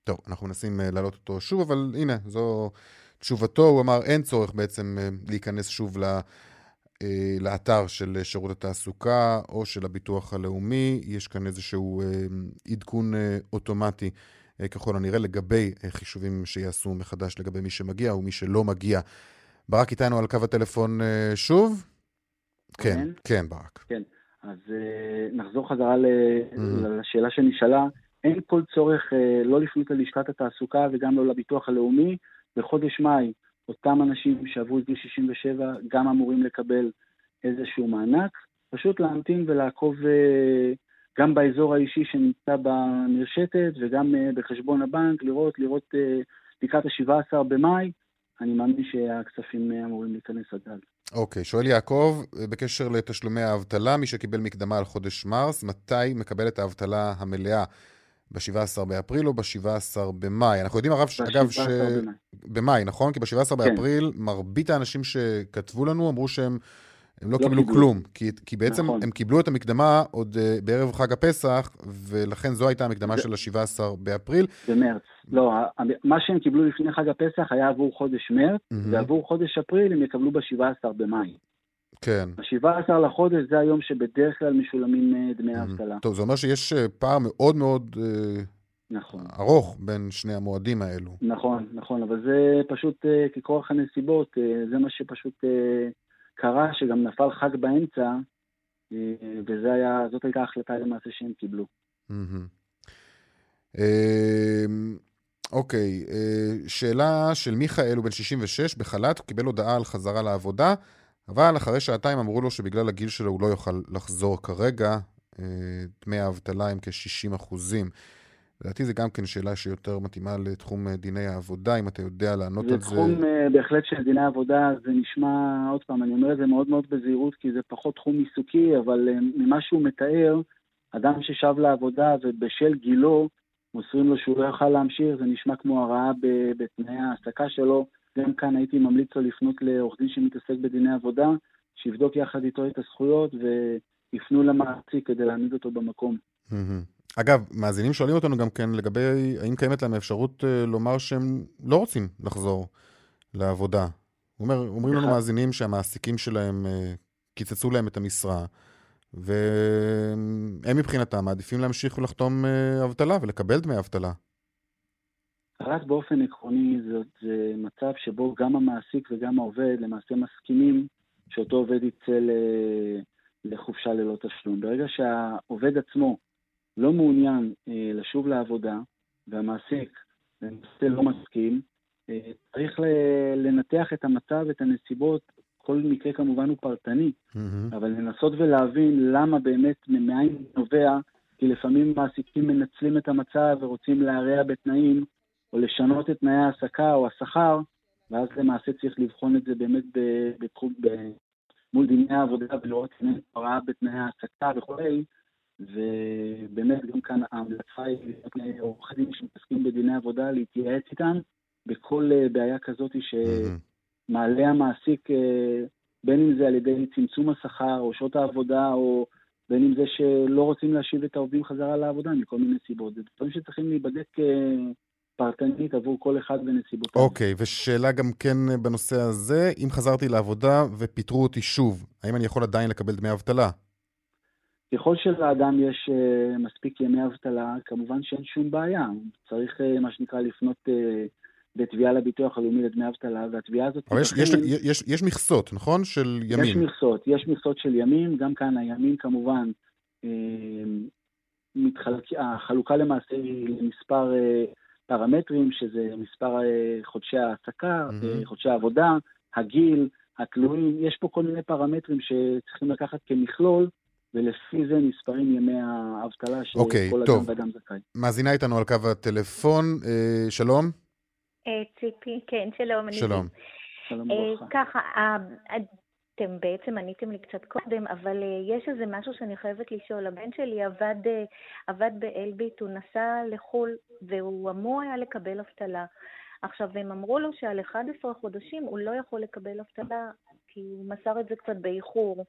טוב, אנחנו מנסים אה, להעלות אותו שוב, אבל הנה, זו תשובתו, הוא אמר, אין צורך בעצם אה, להיכנס שוב ל... אה, לאתר של שירות התעסוקה או של הביטוח הלאומי. יש כאן איזשהו עדכון אוטומטי ככל הנראה לגבי חישובים שיעשו מחדש לגבי מי שמגיע ומי שלא מגיע. ברק איתנו על קו הטלפון שוב? כן, כן, ברק. כן, אז נחזור חזרה לשאלה שנשאלה. אין כל צורך אה, לא לפנות ללשכת התעסוקה וגם לא לביטוח הלאומי. בחודש מאי אותם אנשים שעברו את גיל 67 גם אמורים לקבל איזשהו מענק. פשוט להמתין ולעקוב אה, גם באזור האישי שנמצא במרשתת וגם אה, בחשבון הבנק, לראות, לראות אה, לקראת ה-17 במאי, אני מאמין שהכספים אה, אמורים להיכנס עד אז. אוקיי, okay, שואל יעקב, אה, בקשר לתשלומי האבטלה, מי שקיבל מקדמה על חודש מרס, מתי מקבל את האבטלה המלאה? ב-17 באפריל או ב-17 במאי? אנחנו יודעים, הרב, אגב, ש... במאי. במאי, נכון? כי ב-17 כן. באפריל, מרבית האנשים שכתבו לנו אמרו שהם הם לא, לא קיבלו כלום, כי, כי בעצם נכון. הם קיבלו את המקדמה עוד uh, בערב חג הפסח, ולכן זו הייתה המקדמה זה... של ה-17 באפריל. במרץ. לא, מה שהם קיבלו לפני חג הפסח היה עבור חודש מרץ, mm-hmm. ועבור חודש אפריל הם יקבלו ב-17 במאי. כן. ה-17 לחודש זה היום שבדרך כלל משולמים אה, דמי האבטלה. טוב, זה אומר שיש אה, פער מאוד מאוד נכון. ארוך בין שני המועדים האלו. נכון, נכון, אבל זה פשוט ככוח הנסיבות, זה מה שפשוט קרה, שגם נפל חג באמצע, וזאת הייתה ההחלטה למעשה שהם קיבלו. אוקיי, שאלה של מיכאל, הוא בן 66, בחל"ת, הוא קיבל הודעה על חזרה לעבודה. אבל אחרי שעתיים אמרו לו שבגלל הגיל שלו הוא לא יוכל לחזור כרגע. אה, דמי האבטלה הם כ-60 אחוזים. לדעתי זה גם כן שאלה שיותר מתאימה לתחום אה, דיני העבודה, אם אתה יודע לענות על זה. זה תחום אה, בהחלט של דיני העבודה, זה נשמע, עוד פעם, אני אומר את זה מאוד מאוד בזהירות, כי זה פחות תחום עיסוקי, אבל ממה שהוא מתאר, אדם ששב לעבודה ובשל גילו, מוסרים לו שהוא לא יוכל להמשיך, זה נשמע כמו הרעה בתנאי ההעסקה שלו. גם כאן הייתי ממליץ לו לפנות לעורך דין שמתעסק בדיני עבודה, שיבדוק יחד איתו את הזכויות ויפנו למעסיק כדי להעמיד אותו במקום. אגב, מאזינים שואלים אותנו גם כן לגבי האם קיימת להם האפשרות אה, לומר שהם לא רוצים לחזור לעבודה. אומר, אומרים לנו מאזינים שהמעסיקים שלהם אה, קיצצו להם את המשרה, והם מבחינתם מעדיפים להמשיך ולחתום אה, אבטלה ולקבל דמי אבטלה. רק באופן עקרוני זה, זה מצב שבו גם המעסיק וגם העובד למעשה מסכימים שאותו עובד יצא לחופשה ללא תשלום. ברגע שהעובד עצמו לא מעוניין אה, לשוב לעבודה והמעסיק למעשה לא מסכים, אה, צריך לנתח את המצב, את הנסיבות, כל מקרה כמובן הוא פרטני, mm-hmm. אבל לנסות ולהבין למה באמת, מאין נובע, כי לפעמים מעסיקים מנצלים את המצב ורוצים להרע בתנאים או לשנות את תנאי ההעסקה או השכר, ואז למעשה צריך לבחון את זה באמת בתחום, מול דיני העבודה ולראות אם אין פרעה בתנאי ההעסקה וכולי, ובאמת גם כאן ההמלצה היא לעורכי דין שמתעסקים בדיני עבודה להתייעץ איתם בכל אה, בעיה כזאת שמעלה המעסיק, אה, בין אם זה על ידי צמצום השכר או שעות העבודה או בין אם זה שלא רוצים להשיב את העובדים חזרה לעבודה מכל מיני סיבות. זה דברים שצריכים להיבדק אה, פרטנית עבור כל אחד בנסיבותיו. אוקיי, okay, ושאלה גם כן בנושא הזה, אם חזרתי לעבודה ופיטרו אותי שוב, האם אני יכול עדיין לקבל דמי אבטלה? ככל שלאדם יש uh, מספיק ימי אבטלה, כמובן שאין שום בעיה. צריך, uh, מה שנקרא, לפנות uh, בתביעה לביטוח הלאומי לדמי אבטלה, והתביעה הזאת... אבל יש, יש, יש, יש מכסות, נכון? של ימים. יש מכסות, יש מכסות של ימים, גם כאן הימים כמובן, מתחלק, החלוקה למעשה היא למספר... פרמטרים, שזה מספר אה, חודשי העסקה, mm-hmm. חודשי העבודה, הגיל, התלויים, יש פה כל מיני פרמטרים שצריכים לקחת כמכלול, ולפי זה נספרים ימי האבטלה של אוקיי, כל טוב. אדם ואדם זכאי. מאזינה איתנו על קו הטלפון, אה, שלום. ציפי, כן, שלום. שלום. שלום וברכה. ככה, אתם בעצם עניתם לי קצת קודם, אבל uh, יש איזה משהו שאני חייבת לשאול. הבן שלי עבד, uh, עבד באלביט, הוא נסע לחו"ל והוא אמור היה לקבל אבטלה. עכשיו, הם אמרו לו שעל 11 חודשים הוא לא יכול לקבל אבטלה, כי הוא מסר את זה קצת באיחור.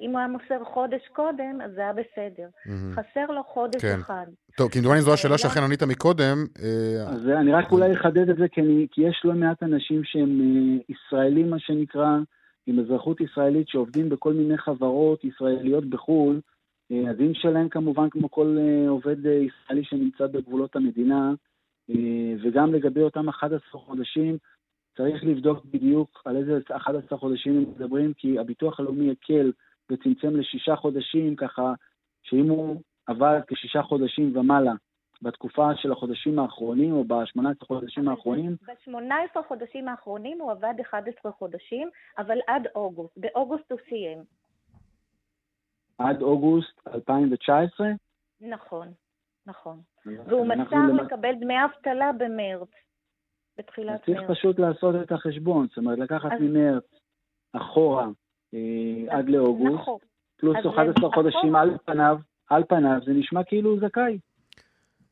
אם הוא היה מוסר חודש קודם, אז זה היה בסדר. Mm-hmm. חסר לו חודש כן. אחד. טוב, כמדומני זו השאלה שאכן ענית מקודם. אה, אז אני רק אולי אחדד את זה, כי, אני, כי יש לא מעט אנשים שהם אה, ישראלים, מה שנקרא, עם אזרחות ישראלית, שעובדים בכל מיני חברות ישראליות בחו"ל. אה, הדין שלהם כמובן כמו כל עובד ישראלי שנמצא בגבולות המדינה, וגם לגבי אותם 11 חודשים, צריך לבדוק בדיוק על איזה 11 חודשים הם מדברים, כי הביטוח הלאומי הקל וצמצם לשישה חודשים, ככה שאם הוא עבד כשישה חודשים ומעלה בתקופה של החודשים האחרונים, או ב-18 חודשים האחרונים. ב-18 חודשים האחרונים הוא עבד 11 חודשים, אבל עד אוגוסט. באוגוסט הוא סיים. עד אוגוסט 2019? נכון, נכון. והוא מסר למ... לקבל דמי אבטלה במרץ, בתחילת מרץ. צריך פשוט לעשות את החשבון, זאת אומרת, לקחת אז... ממרץ אחורה עד לאוגוסט, נכון. פלוס 11 חודשים על פניו. על פניו זה נשמע כאילו הוא זכאי.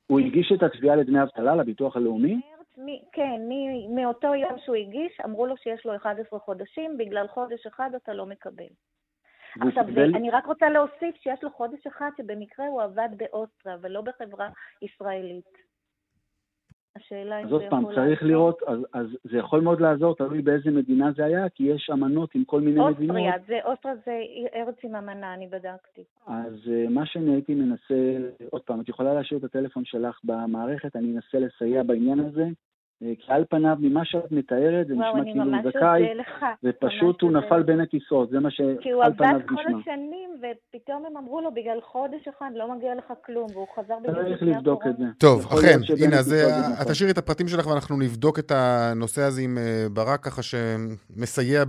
הוא הגיש את התביעה לדמי אבטלה לביטוח הלאומי? כן, מאותו יום שהוא הגיש, אמרו לו שיש לו 11 חודשים, בגלל חודש אחד אתה לא מקבל. עכשיו, אני רק רוצה להוסיף שיש לו חודש אחד שבמקרה הוא עבד באוסטריה ולא בחברה ישראלית. השאלה אם זה יכול... אז עוד פעם, צריך לראות, אז, אז זה יכול מאוד לעזור, תלוי באיזה מדינה זה היה, כי יש אמנות עם כל מיני אוסטריה, מדינות. אוסטריה, זה, אוסטריה זה ארץ עם אמנה, אני בדקתי. אז uh, מה שאני הייתי מנסה, עוד פעם, את יכולה להשאיר את הטלפון שלך במערכת, אני אנסה לסייע בעניין הזה. אה, כי על פניו, ממה שאת מתארת, זה נשמע כאילו הוא זכאי, ופשוט הוא נפל בין הכיסאות, זה מה שעל פניו נשמע. כי הוא עבד כל השנים, ופתאום הם אמרו לו, בגלל חודש אחד לא מגיע לך כלום, והוא חזר בדיוק צריך לבדוק את זה. טוב, אכן, הנה, אז את תשאירי את הפרטים שלך ואנחנו נבדוק את הנושא הזה עם אה, ברק, ככה שמסייע אה,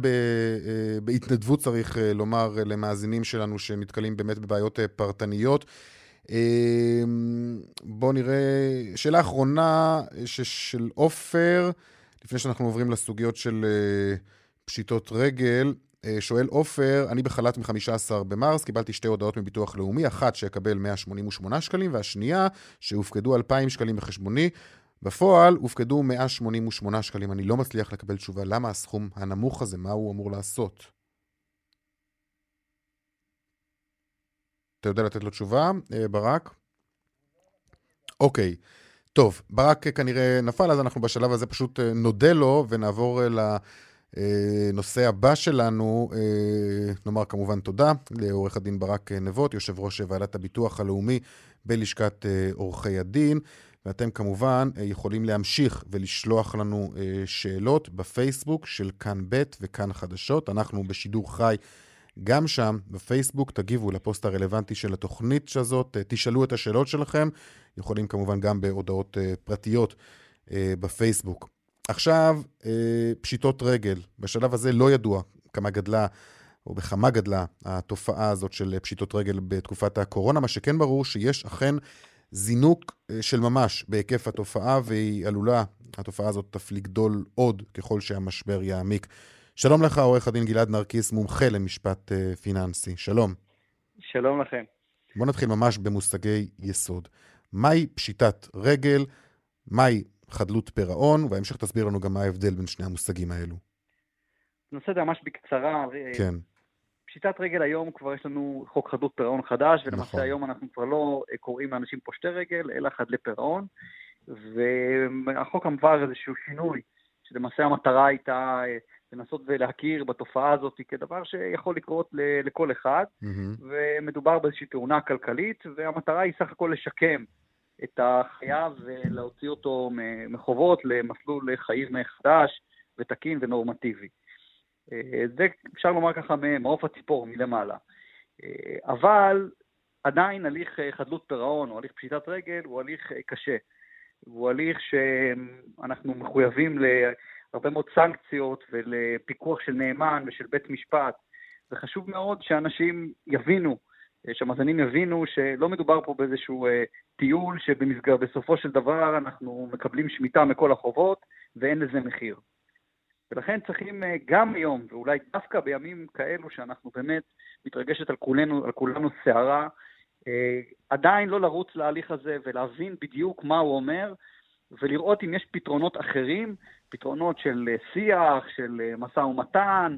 בהתנדבות, צריך לומר, למאזינים שלנו שנתקלים באמת בבעיות פרטניות. אמ, בואו נראה, שאלה אחרונה של עופר, לפני שאנחנו עוברים לסוגיות של אה, פשיטות רגל. אה, שואל עופר, אני בחל"ת מ-15 במרס, קיבלתי שתי הודעות מביטוח לאומי, אחת שיקבל 188 שקלים, והשנייה שהופקדו 2,000 שקלים בחשבוני. בפועל הופקדו 188 שקלים. אני לא מצליח לקבל תשובה למה הסכום הנמוך הזה, מה הוא אמור לעשות. אתה יודע לתת לו תשובה, אה, ברק? אוקיי. טוב, ברק כנראה נפל, אז אנחנו בשלב הזה פשוט אה, נודה לו ונעבור לנושא הבא שלנו. אה, נאמר כמובן תודה לעורך הדין ברק נבות, יושב ראש ועדת הביטוח הלאומי בלשכת עורכי הדין. ואתם כמובן יכולים להמשיך ולשלוח לנו שאלות בפייסבוק של כאן ב' וכאן חדשות. אנחנו בשידור חי גם שם, בפייסבוק, תגיבו לפוסט הרלוונטי של התוכנית הזאת, אה, תשאלו את השאלות שלכם, יכולים כמובן גם בהודעות uh, פרטיות uh, בפייסבוק. עכשיו, פשיטות רגל. בשלב הזה לא ידוע כמה גדלה או בכמה גדלה התופעה הזאת של פשיטות רגל בתקופת הקורונה, מה שכן ברור שיש אכן זינוק של ממש בהיקף התופעה, והיא עלולה, התופעה הזאת אף לגדול עוד ככל שהמשבר יעמיק. שלום לך, עורך הדין גלעד נרקיס, מומחה למשפט uh, פיננסי. שלום. שלום לכם. בואו נתחיל ממש במושגי יסוד. מהי פשיטת רגל? מהי חדלות פירעון? ובהמשך תסביר לנו גם מה ההבדל בין שני המושגים האלו. נעשה את זה ממש בקצרה. כן. פשיטת רגל היום כבר יש לנו חוק חדלות פירעון חדש, ולמעשה נכון. היום אנחנו כבר לא אה, קוראים לאנשים פושטי רגל, אלא חדלי פירעון. והחוק עבר איזשהו שינוי, שלמעשה המטרה הייתה אה, לנסות ולהכיר בתופעה הזאת כדבר שיכול לקרות לכל אחד, mm-hmm. ומדובר באיזושהי תאונה כלכלית, והמטרה היא סך הכל לשקם את החייב ולהוציא אותו מחובות למסלול חיים חדש ותקין ונורמטיבי. אה, זה אפשר לומר ככה מעוף הציפור, מלמעלה. אה, אבל עדיין הליך חדלות פירעון או הליך פשיטת רגל הוא הליך קשה. הוא הליך שאנחנו מחויבים להרבה מאוד סנקציות ולפיקוח של נאמן ושל בית משפט. וחשוב מאוד שאנשים יבינו, שהמאזינים יבינו שלא מדובר פה באיזשהו אה, טיול שבסופו של דבר אנחנו מקבלים שמיטה מכל החובות ואין לזה מחיר. ולכן צריכים אה, גם היום, ואולי דווקא בימים כאלו שאנחנו באמת מתרגשת על כולנו, על כולנו סערה, אה, עדיין לא לרוץ להליך הזה ולהבין בדיוק מה הוא אומר, ולראות אם יש פתרונות אחרים, פתרונות של אה, שיח, של אה, משא ומתן,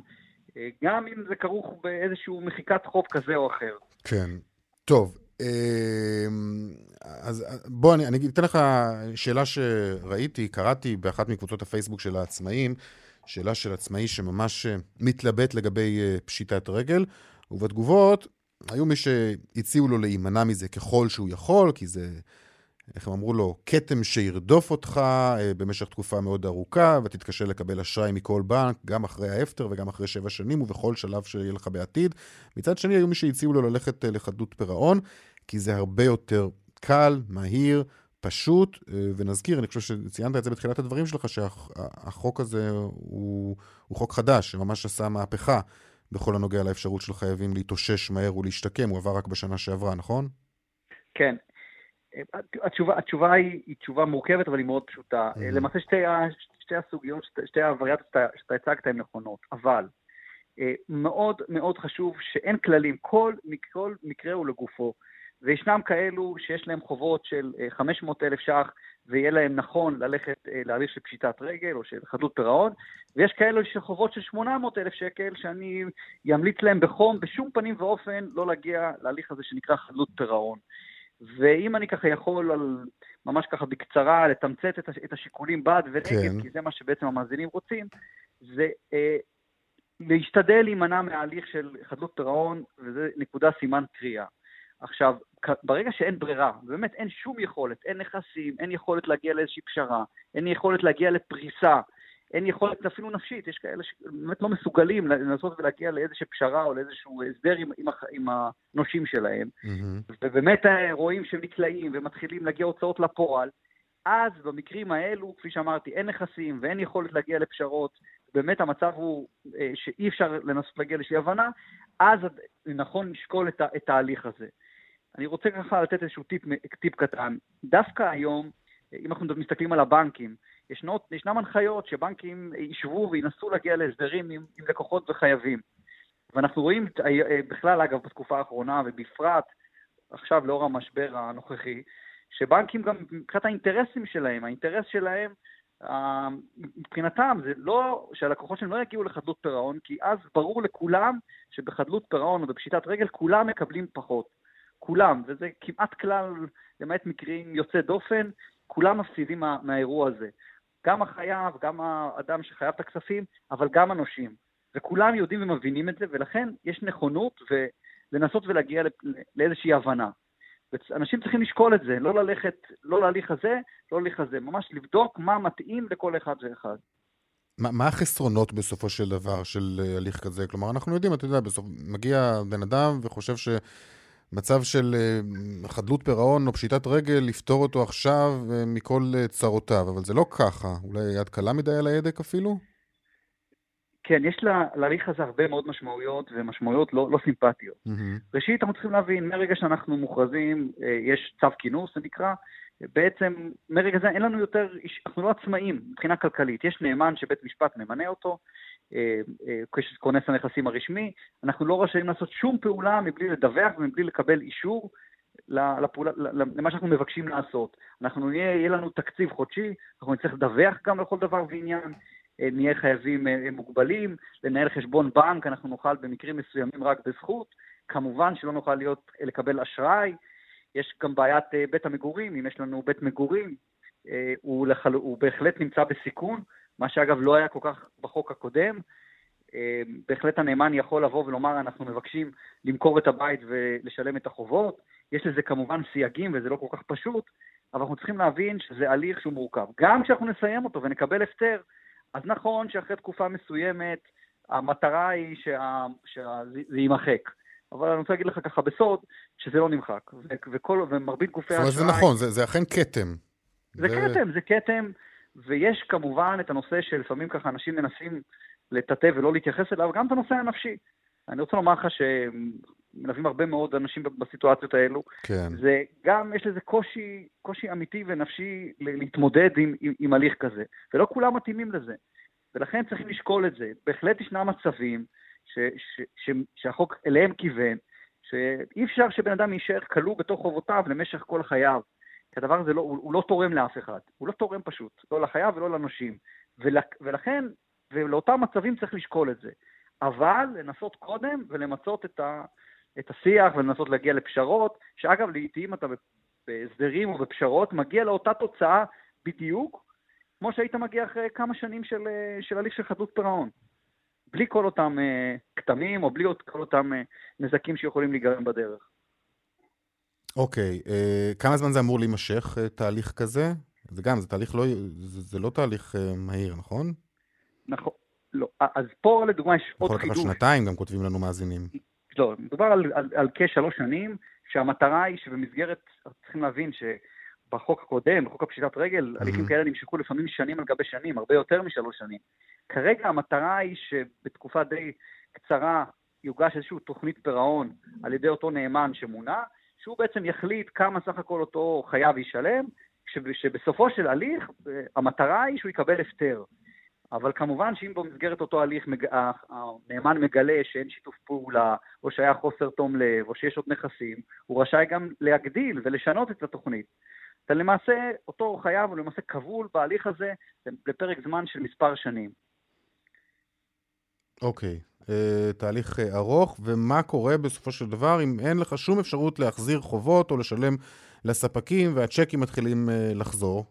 גם אם זה כרוך באיזשהו מחיקת חוב כזה או אחר. כן. טוב, אז בוא, אני, אני אתן לך שאלה שראיתי, קראתי באחת מקבוצות הפייסבוק של העצמאים, שאלה של עצמאי שממש מתלבט לגבי פשיטת רגל, ובתגובות היו מי שהציעו לו להימנע מזה ככל שהוא יכול, כי זה, איך הם אמרו לו, כתם שירדוף אותך אה, במשך תקופה מאוד ארוכה, ותתקשה לקבל אשראי מכל בנק, גם אחרי האפטר וגם אחרי שבע שנים ובכל שלב שיהיה לך בעתיד. מצד שני, היו מי שהציעו לו ללכת אה, לחדלות פירעון, כי זה הרבה יותר קל, מהיר, פשוט, אה, ונזכיר, אני חושב שציינת את זה בתחילת הדברים שלך, שהחוק הזה הוא, הוא חוק חדש, שממש עשה מהפכה. בכל הנוגע לאפשרות של חייבים להתאושש מהר ולהשתקם, הוא עבר רק בשנה שעברה, נכון? כן. התשובה, התשובה היא, היא תשובה מורכבת, אבל היא מאוד פשוטה. Mm-hmm. למעשה שתי, שתי הסוגיות, שתי, הווריאציות שאתה, שאתה הצגת הן נכונות, אבל אה, מאוד מאוד חשוב שאין כללים, כל, כל מקרה הוא לגופו. וישנם כאלו שיש להם חובות של 500 אה, אלף ש"ח ויהיה להם נכון ללכת אה, להליך של פשיטת רגל או של חדלות פירעון, ויש כאלו של חובות של 800 אלף שקל שאני אמליץ להם בחום, בשום פנים ואופן לא להגיע להליך הזה שנקרא חדלות פירעון. ואם אני ככה יכול על, ממש ככה בקצרה לתמצת את, את השיקולים בעד ונגד, כן. כי זה מה שבעצם המאזינים רוצים, זה אה, להשתדל להימנע מההליך של חדלות פירעון, וזה נקודה סימן קריאה. עכשיו, ברגע שאין ברירה, באמת אין שום יכולת, אין נכסים, אין יכולת להגיע לאיזושהי פשרה, אין יכולת להגיע לפריסה, אין יכולת אפילו נפשית, יש כאלה שבאמת לא מסוגלים לנסות ולהגיע לאיזושהי פשרה או לאיזשהו הסדר עם, עם, עם הנושים שלהם, mm-hmm. ובאמת אה, רואים שהם נקלעים ומתחילים להגיע הוצאות לפועל, אז במקרים האלו, כפי שאמרתי, אין נכסים ואין יכולת להגיע לפשרות, באמת המצב הוא אה, שאי אפשר לנסות להגיע לאיזושהי הבנה, אז נכון לשקול את ההליך הזה. אני רוצה ככה לתת איזשהו טיפ, טיפ קטן. דווקא היום, אם אנחנו מסתכלים על הבנקים, ישנות, ישנם הנחיות שבנקים ישבו וינסו להגיע להסדרים עם, עם לקוחות וחייבים. ואנחנו רואים בכלל, אגב, בתקופה האחרונה, ובפרט עכשיו לאור המשבר הנוכחי, שבנקים גם מבחינת האינטרסים שלהם, האינטרס שלהם מבחינתם זה לא, שהלקוחות שלהם לא יגיעו לחדלות פירעון, כי אז ברור לכולם שבחדלות פירעון או בפשיטת רגל כולם מקבלים פחות. כולם, וזה כמעט כלל, למעט מקרים יוצאי דופן, כולם מפסידים מה, מהאירוע הזה. גם החייב, גם האדם שחייב את הכספים, אבל גם הנושים. וכולם יודעים ומבינים את זה, ולכן יש נכונות ולנסות ולהגיע לאיזושהי הבנה. אנשים צריכים לשקול את זה, לא ללכת, לא להליך הזה, לא להליך הזה, ממש לבדוק מה מתאים לכל אחד ואחד. מה, מה החסרונות בסופו של דבר של הליך כזה? כלומר, אנחנו יודעים, אתה יודע, בסוף מגיע בן אדם וחושב ש... מצב של אה, חדלות פירעון או פשיטת רגל, לפתור אותו עכשיו אה, מכל אה, צרותיו, אבל זה לא ככה. אולי יד קלה מדי על ההדק אפילו? כן, יש להליך הזה הרבה מאוד משמעויות, ומשמעויות לא, לא סימפטיות. Mm-hmm. ראשית, אנחנו צריכים להבין, מרגע שאנחנו מוכרזים, יש צו כינוס, זה נקרא, בעצם מרגע זה אין לנו יותר, אנחנו לא עצמאים מבחינה כלכלית. יש נאמן שבית משפט ממנה אותו, כונס הנכסים הרשמי, אנחנו לא רשאים לעשות שום פעולה מבלי לדווח ומבלי לקבל אישור לפעולה, למה שאנחנו מבקשים לעשות. אנחנו נהיה, יהיה לנו תקציב חודשי, אנחנו נצטרך לדווח גם לכל דבר ועניין, אה, נהיה חייבים מוגבלים, לנהל חשבון בנק, אנחנו נוכל במקרים מסוימים רק בזכות, כמובן שלא נוכל להיות, לקבל אשראי, יש גם בעיית בית המגורים, אם יש לנו בית מגורים, הוא, לחל... הוא בהחלט נמצא בסיכון, מה שאגב לא היה כל כך בחוק הקודם. אה, בהחלט הנאמן יכול לבוא ולומר, אנחנו מבקשים למכור את הבית ולשלם את החובות. יש לזה כמובן סייגים וזה לא כל כך פשוט, אבל אנחנו צריכים להבין שזה הליך שהוא מורכב. גם כשאנחנו נסיים אותו ונקבל הפטר, אז נכון שאחרי תקופה מסוימת המטרה היא שה, שזה יימחק. אבל אני רוצה להגיד לך ככה בסוד, שזה לא נמחק. וכל, ומרבית גופי האשראי... זאת אומרת, זה נכון, זה, זה אכן כתם. זה כתם, זה כתם. ויש כמובן את הנושא שלפעמים ככה אנשים מנסים לטאטא ולא להתייחס אליו, גם את הנושא הנפשי. אני רוצה לומר לך שמלווים הרבה מאוד אנשים בסיטואציות האלו. כן. זה גם, יש לזה קושי, קושי אמיתי ונפשי להתמודד עם, עם, עם הליך כזה, ולא כולם מתאימים לזה. ולכן צריכים לשקול את זה. בהחלט ישנם מצבים ש, ש, ש, שהחוק אליהם כיוון, שאי אפשר שבן אדם יישאר כלוא בתוך חובותיו למשך כל חייו. כי הדבר הזה לא, הוא, הוא לא תורם לאף אחד. הוא לא תורם פשוט, לא לחייב ולא לנושים. ול, ולכן, ולאותם מצבים צריך לשקול את זה. אבל לנסות קודם ולמצות את, ה, את השיח ולנסות להגיע לפשרות, שאגב, לעיתים אתה בהסדרים או בפשרות מגיע לאותה תוצאה בדיוק, כמו שהיית מגיע אחרי כמה שנים של, של הליך של חדלות פירעון. בלי כל אותם uh, כתמים או בלי כל אותם uh, נזקים שיכולים להיגרם בדרך. אוקיי, okay, uh, כמה זמן זה אמור להימשך, uh, תהליך כזה? זה גם, זה תהליך לא, זה, זה לא תהליך uh, מהיר, נכון? נכון, לא. אז פה לדוגמה יש עוד חידוש. יכול לקחת שנתיים, גם כותבים לנו מאזינים. לא, מדובר על, על, על כשלוש שנים, שהמטרה היא שבמסגרת, צריכים להבין שבחוק הקודם, בחוק הפשיטת רגל, mm-hmm. הליכים כאלה נמשכו לפעמים שנים על גבי שנים, הרבה יותר משלוש שנים. כרגע המטרה היא שבתקופה די קצרה יוגש איזושהי תוכנית פירעון על ידי אותו נאמן שמונה, שהוא בעצם יחליט כמה סך הכל אותו חייב ישלם, שבסופו של הליך המטרה היא שהוא יקבל הפטר. אבל כמובן שאם במסגרת אותו הליך מג... הנאמן מגלה שאין שיתוף פעולה, או שהיה חוסר תום לב, או שיש עוד נכסים, הוא רשאי גם להגדיל ולשנות את התוכנית. אתה למעשה, אותו חייב הוא למעשה כבול בהליך הזה לפרק זמן של מספר שנים. אוקיי, okay. אה, תהליך uh, ארוך, ומה קורה בסופו של דבר אם אין לך שום אפשרות להחזיר חובות או לשלם לספקים והצ'קים מתחילים uh, לחזור?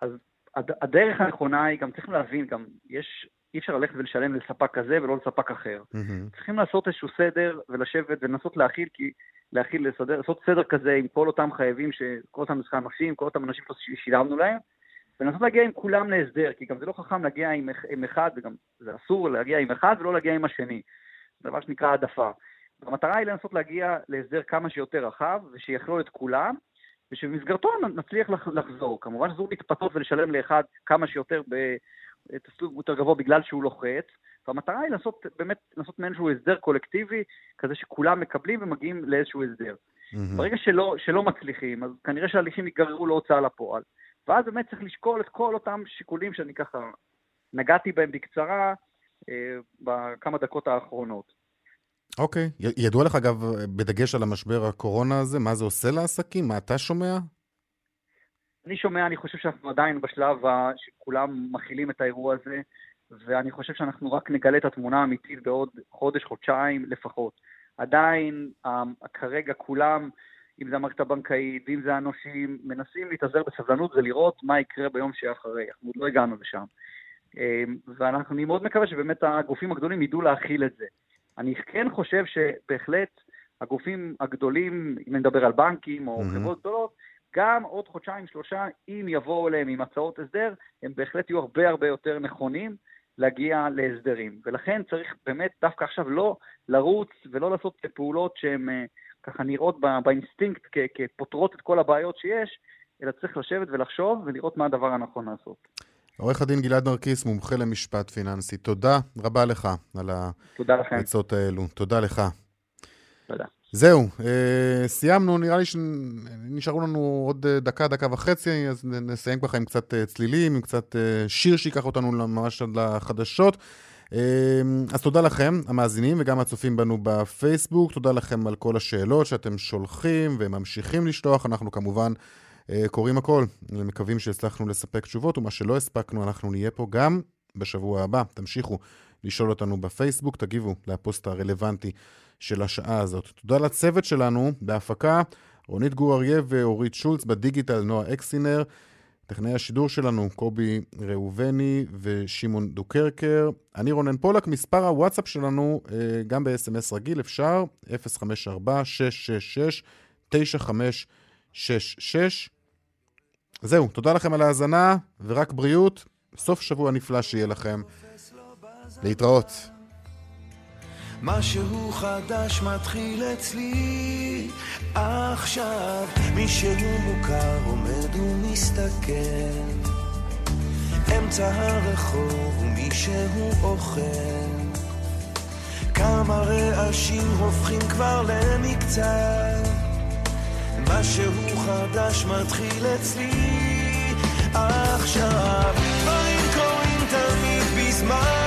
אז הד, הדרך הנכונה היא, גם צריכים להבין, גם יש, אי אפשר ללכת ולשלם לספק כזה ולא לספק אחר. Mm-hmm. צריכים לעשות איזשהו סדר ולשבת ולנסות להכיל, כי להכיל, לסדר, לעשות סדר כזה עם כל אותם חייבים, כל אותם אנשים, כל אותם אנשים ששילמנו להם, ולנסות להגיע עם כולם להסדר, כי גם זה לא חכם להגיע עם, עם אחד, וגם זה אסור להגיע עם אחד ולא להגיע עם השני. זה דבר שנקרא העדפה. המטרה היא לנסות להגיע להסדר כמה שיותר רחב, ושיכלול את כולם, ושבמסגרתו נצליח לחזור. כמובן שאסור להתפתות ולשלם לאחד כמה שיותר בתסלוג יותר גבוה בגלל שהוא לוחץ, והמטרה היא לנסות, באמת, לנסות מאיזשהו הסדר קולקטיבי, כזה שכולם מקבלים ומגיעים לאיזשהו הסדר. Mm-hmm. ברגע שלא, שלא מצליחים, אז כנראה שההליכים ייגררו להוצאה לפועל. ואז באמת צריך לשקול את כל אותם שיקולים שאני ככה נגעתי בהם בקצרה אה, בכמה דקות האחרונות. אוקיי. Okay. ידוע לך, אגב, בדגש על המשבר הקורונה הזה, מה זה עושה לעסקים? מה אתה שומע? אני שומע, אני חושב שאנחנו עדיין בשלב שכולם מכילים את האירוע הזה, ואני חושב שאנחנו רק נגלה את התמונה האמיתית בעוד חודש, חודשיים לפחות. עדיין, כרגע כולם אם זה המערכת הבנקאית, ואם זה הנושים, מנסים להתאזר בסבלנות ולראות מה יקרה ביום שאחרי. אנחנו עוד לא הגענו לשם. אמ, ואני מאוד מקווה שבאמת הגופים הגדולים ידעו להכיל את זה. אני כן חושב שבהחלט הגופים הגדולים, אם נדבר על בנקים או mm-hmm. חברות גדולות, גם עוד חודשיים, שלושה, אם יבואו אליהם עם הצעות הסדר, הם בהחלט יהיו הרבה הרבה יותר נכונים להגיע להסדרים. ולכן צריך באמת דווקא עכשיו לא לרוץ ולא לעשות פעולות שהן ככה נראות באינסטינקט כפותרות את כל הבעיות שיש, אלא צריך לשבת ולחשוב ולראות מה הדבר הנכון לעשות. עורך הדין גלעד נרקיס, מומחה למשפט פיננסי, תודה רבה לך על העצות האלו. תודה לך. תודה. זהו, אה, סיימנו, נראה לי שנשארו לנו עוד אה, דקה, דקה וחצי, אז נסיים ככה עם קצת אה, צלילים, עם קצת אה, שיר שיקח אותנו ממש עד לחדשות. אמ, אז תודה לכם, המאזינים וגם הצופים בנו בפייסבוק. תודה לכם על כל השאלות שאתם שולחים וממשיכים לשלוח. אנחנו כמובן אה, קוראים הכל, מקווים שהצלחנו לספק תשובות, ומה שלא הספקנו, אנחנו נהיה פה גם בשבוע הבא. תמשיכו לשאול אותנו בפייסבוק, תגיבו לפוסט הרלוונטי של השעה הזאת. תודה לצוות שלנו בהפקה, רונית גור אריה ואורית שולץ, בדיגיטל נועה אקסינר. טכנאי השידור שלנו, קובי ראובני ושמעון דוקרקר. אני רונן פולק, מספר הוואטסאפ שלנו, אה, גם ב-SMS רגיל, אפשר, 054-666-9566. זהו, תודה לכם על ההאזנה, ורק בריאות. סוף שבוע נפלא שיהיה לכם. להתראות. משהו חדש מתחיל אצלי עכשיו מישהו מוכר עומד ומסתכל אמצע הרחוב ומישהו אוכל. כמה רעשים הופכים כבר למקצת. משהו חדש מתחיל אצלי. עכשיו דברים קורים תמיד בזמן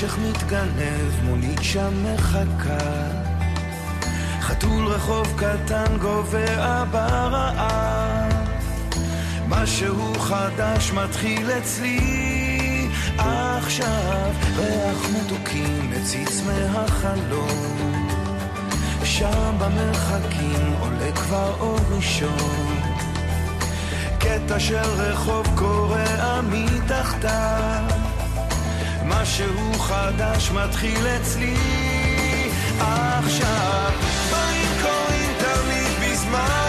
חושך מתגנב, מונית שם מחכה. חתול רחוב קטן גובע ברעב. משהו חדש מתחיל אצלי עכשיו. ריח מתוקים מציץ מהחלום. שם במרחקים עולה כבר אור ראשון. קטע של רחוב קורע מתחתיו. משהו חדש מתחיל אצלי עכשיו. דברים קורים תמיד בזמן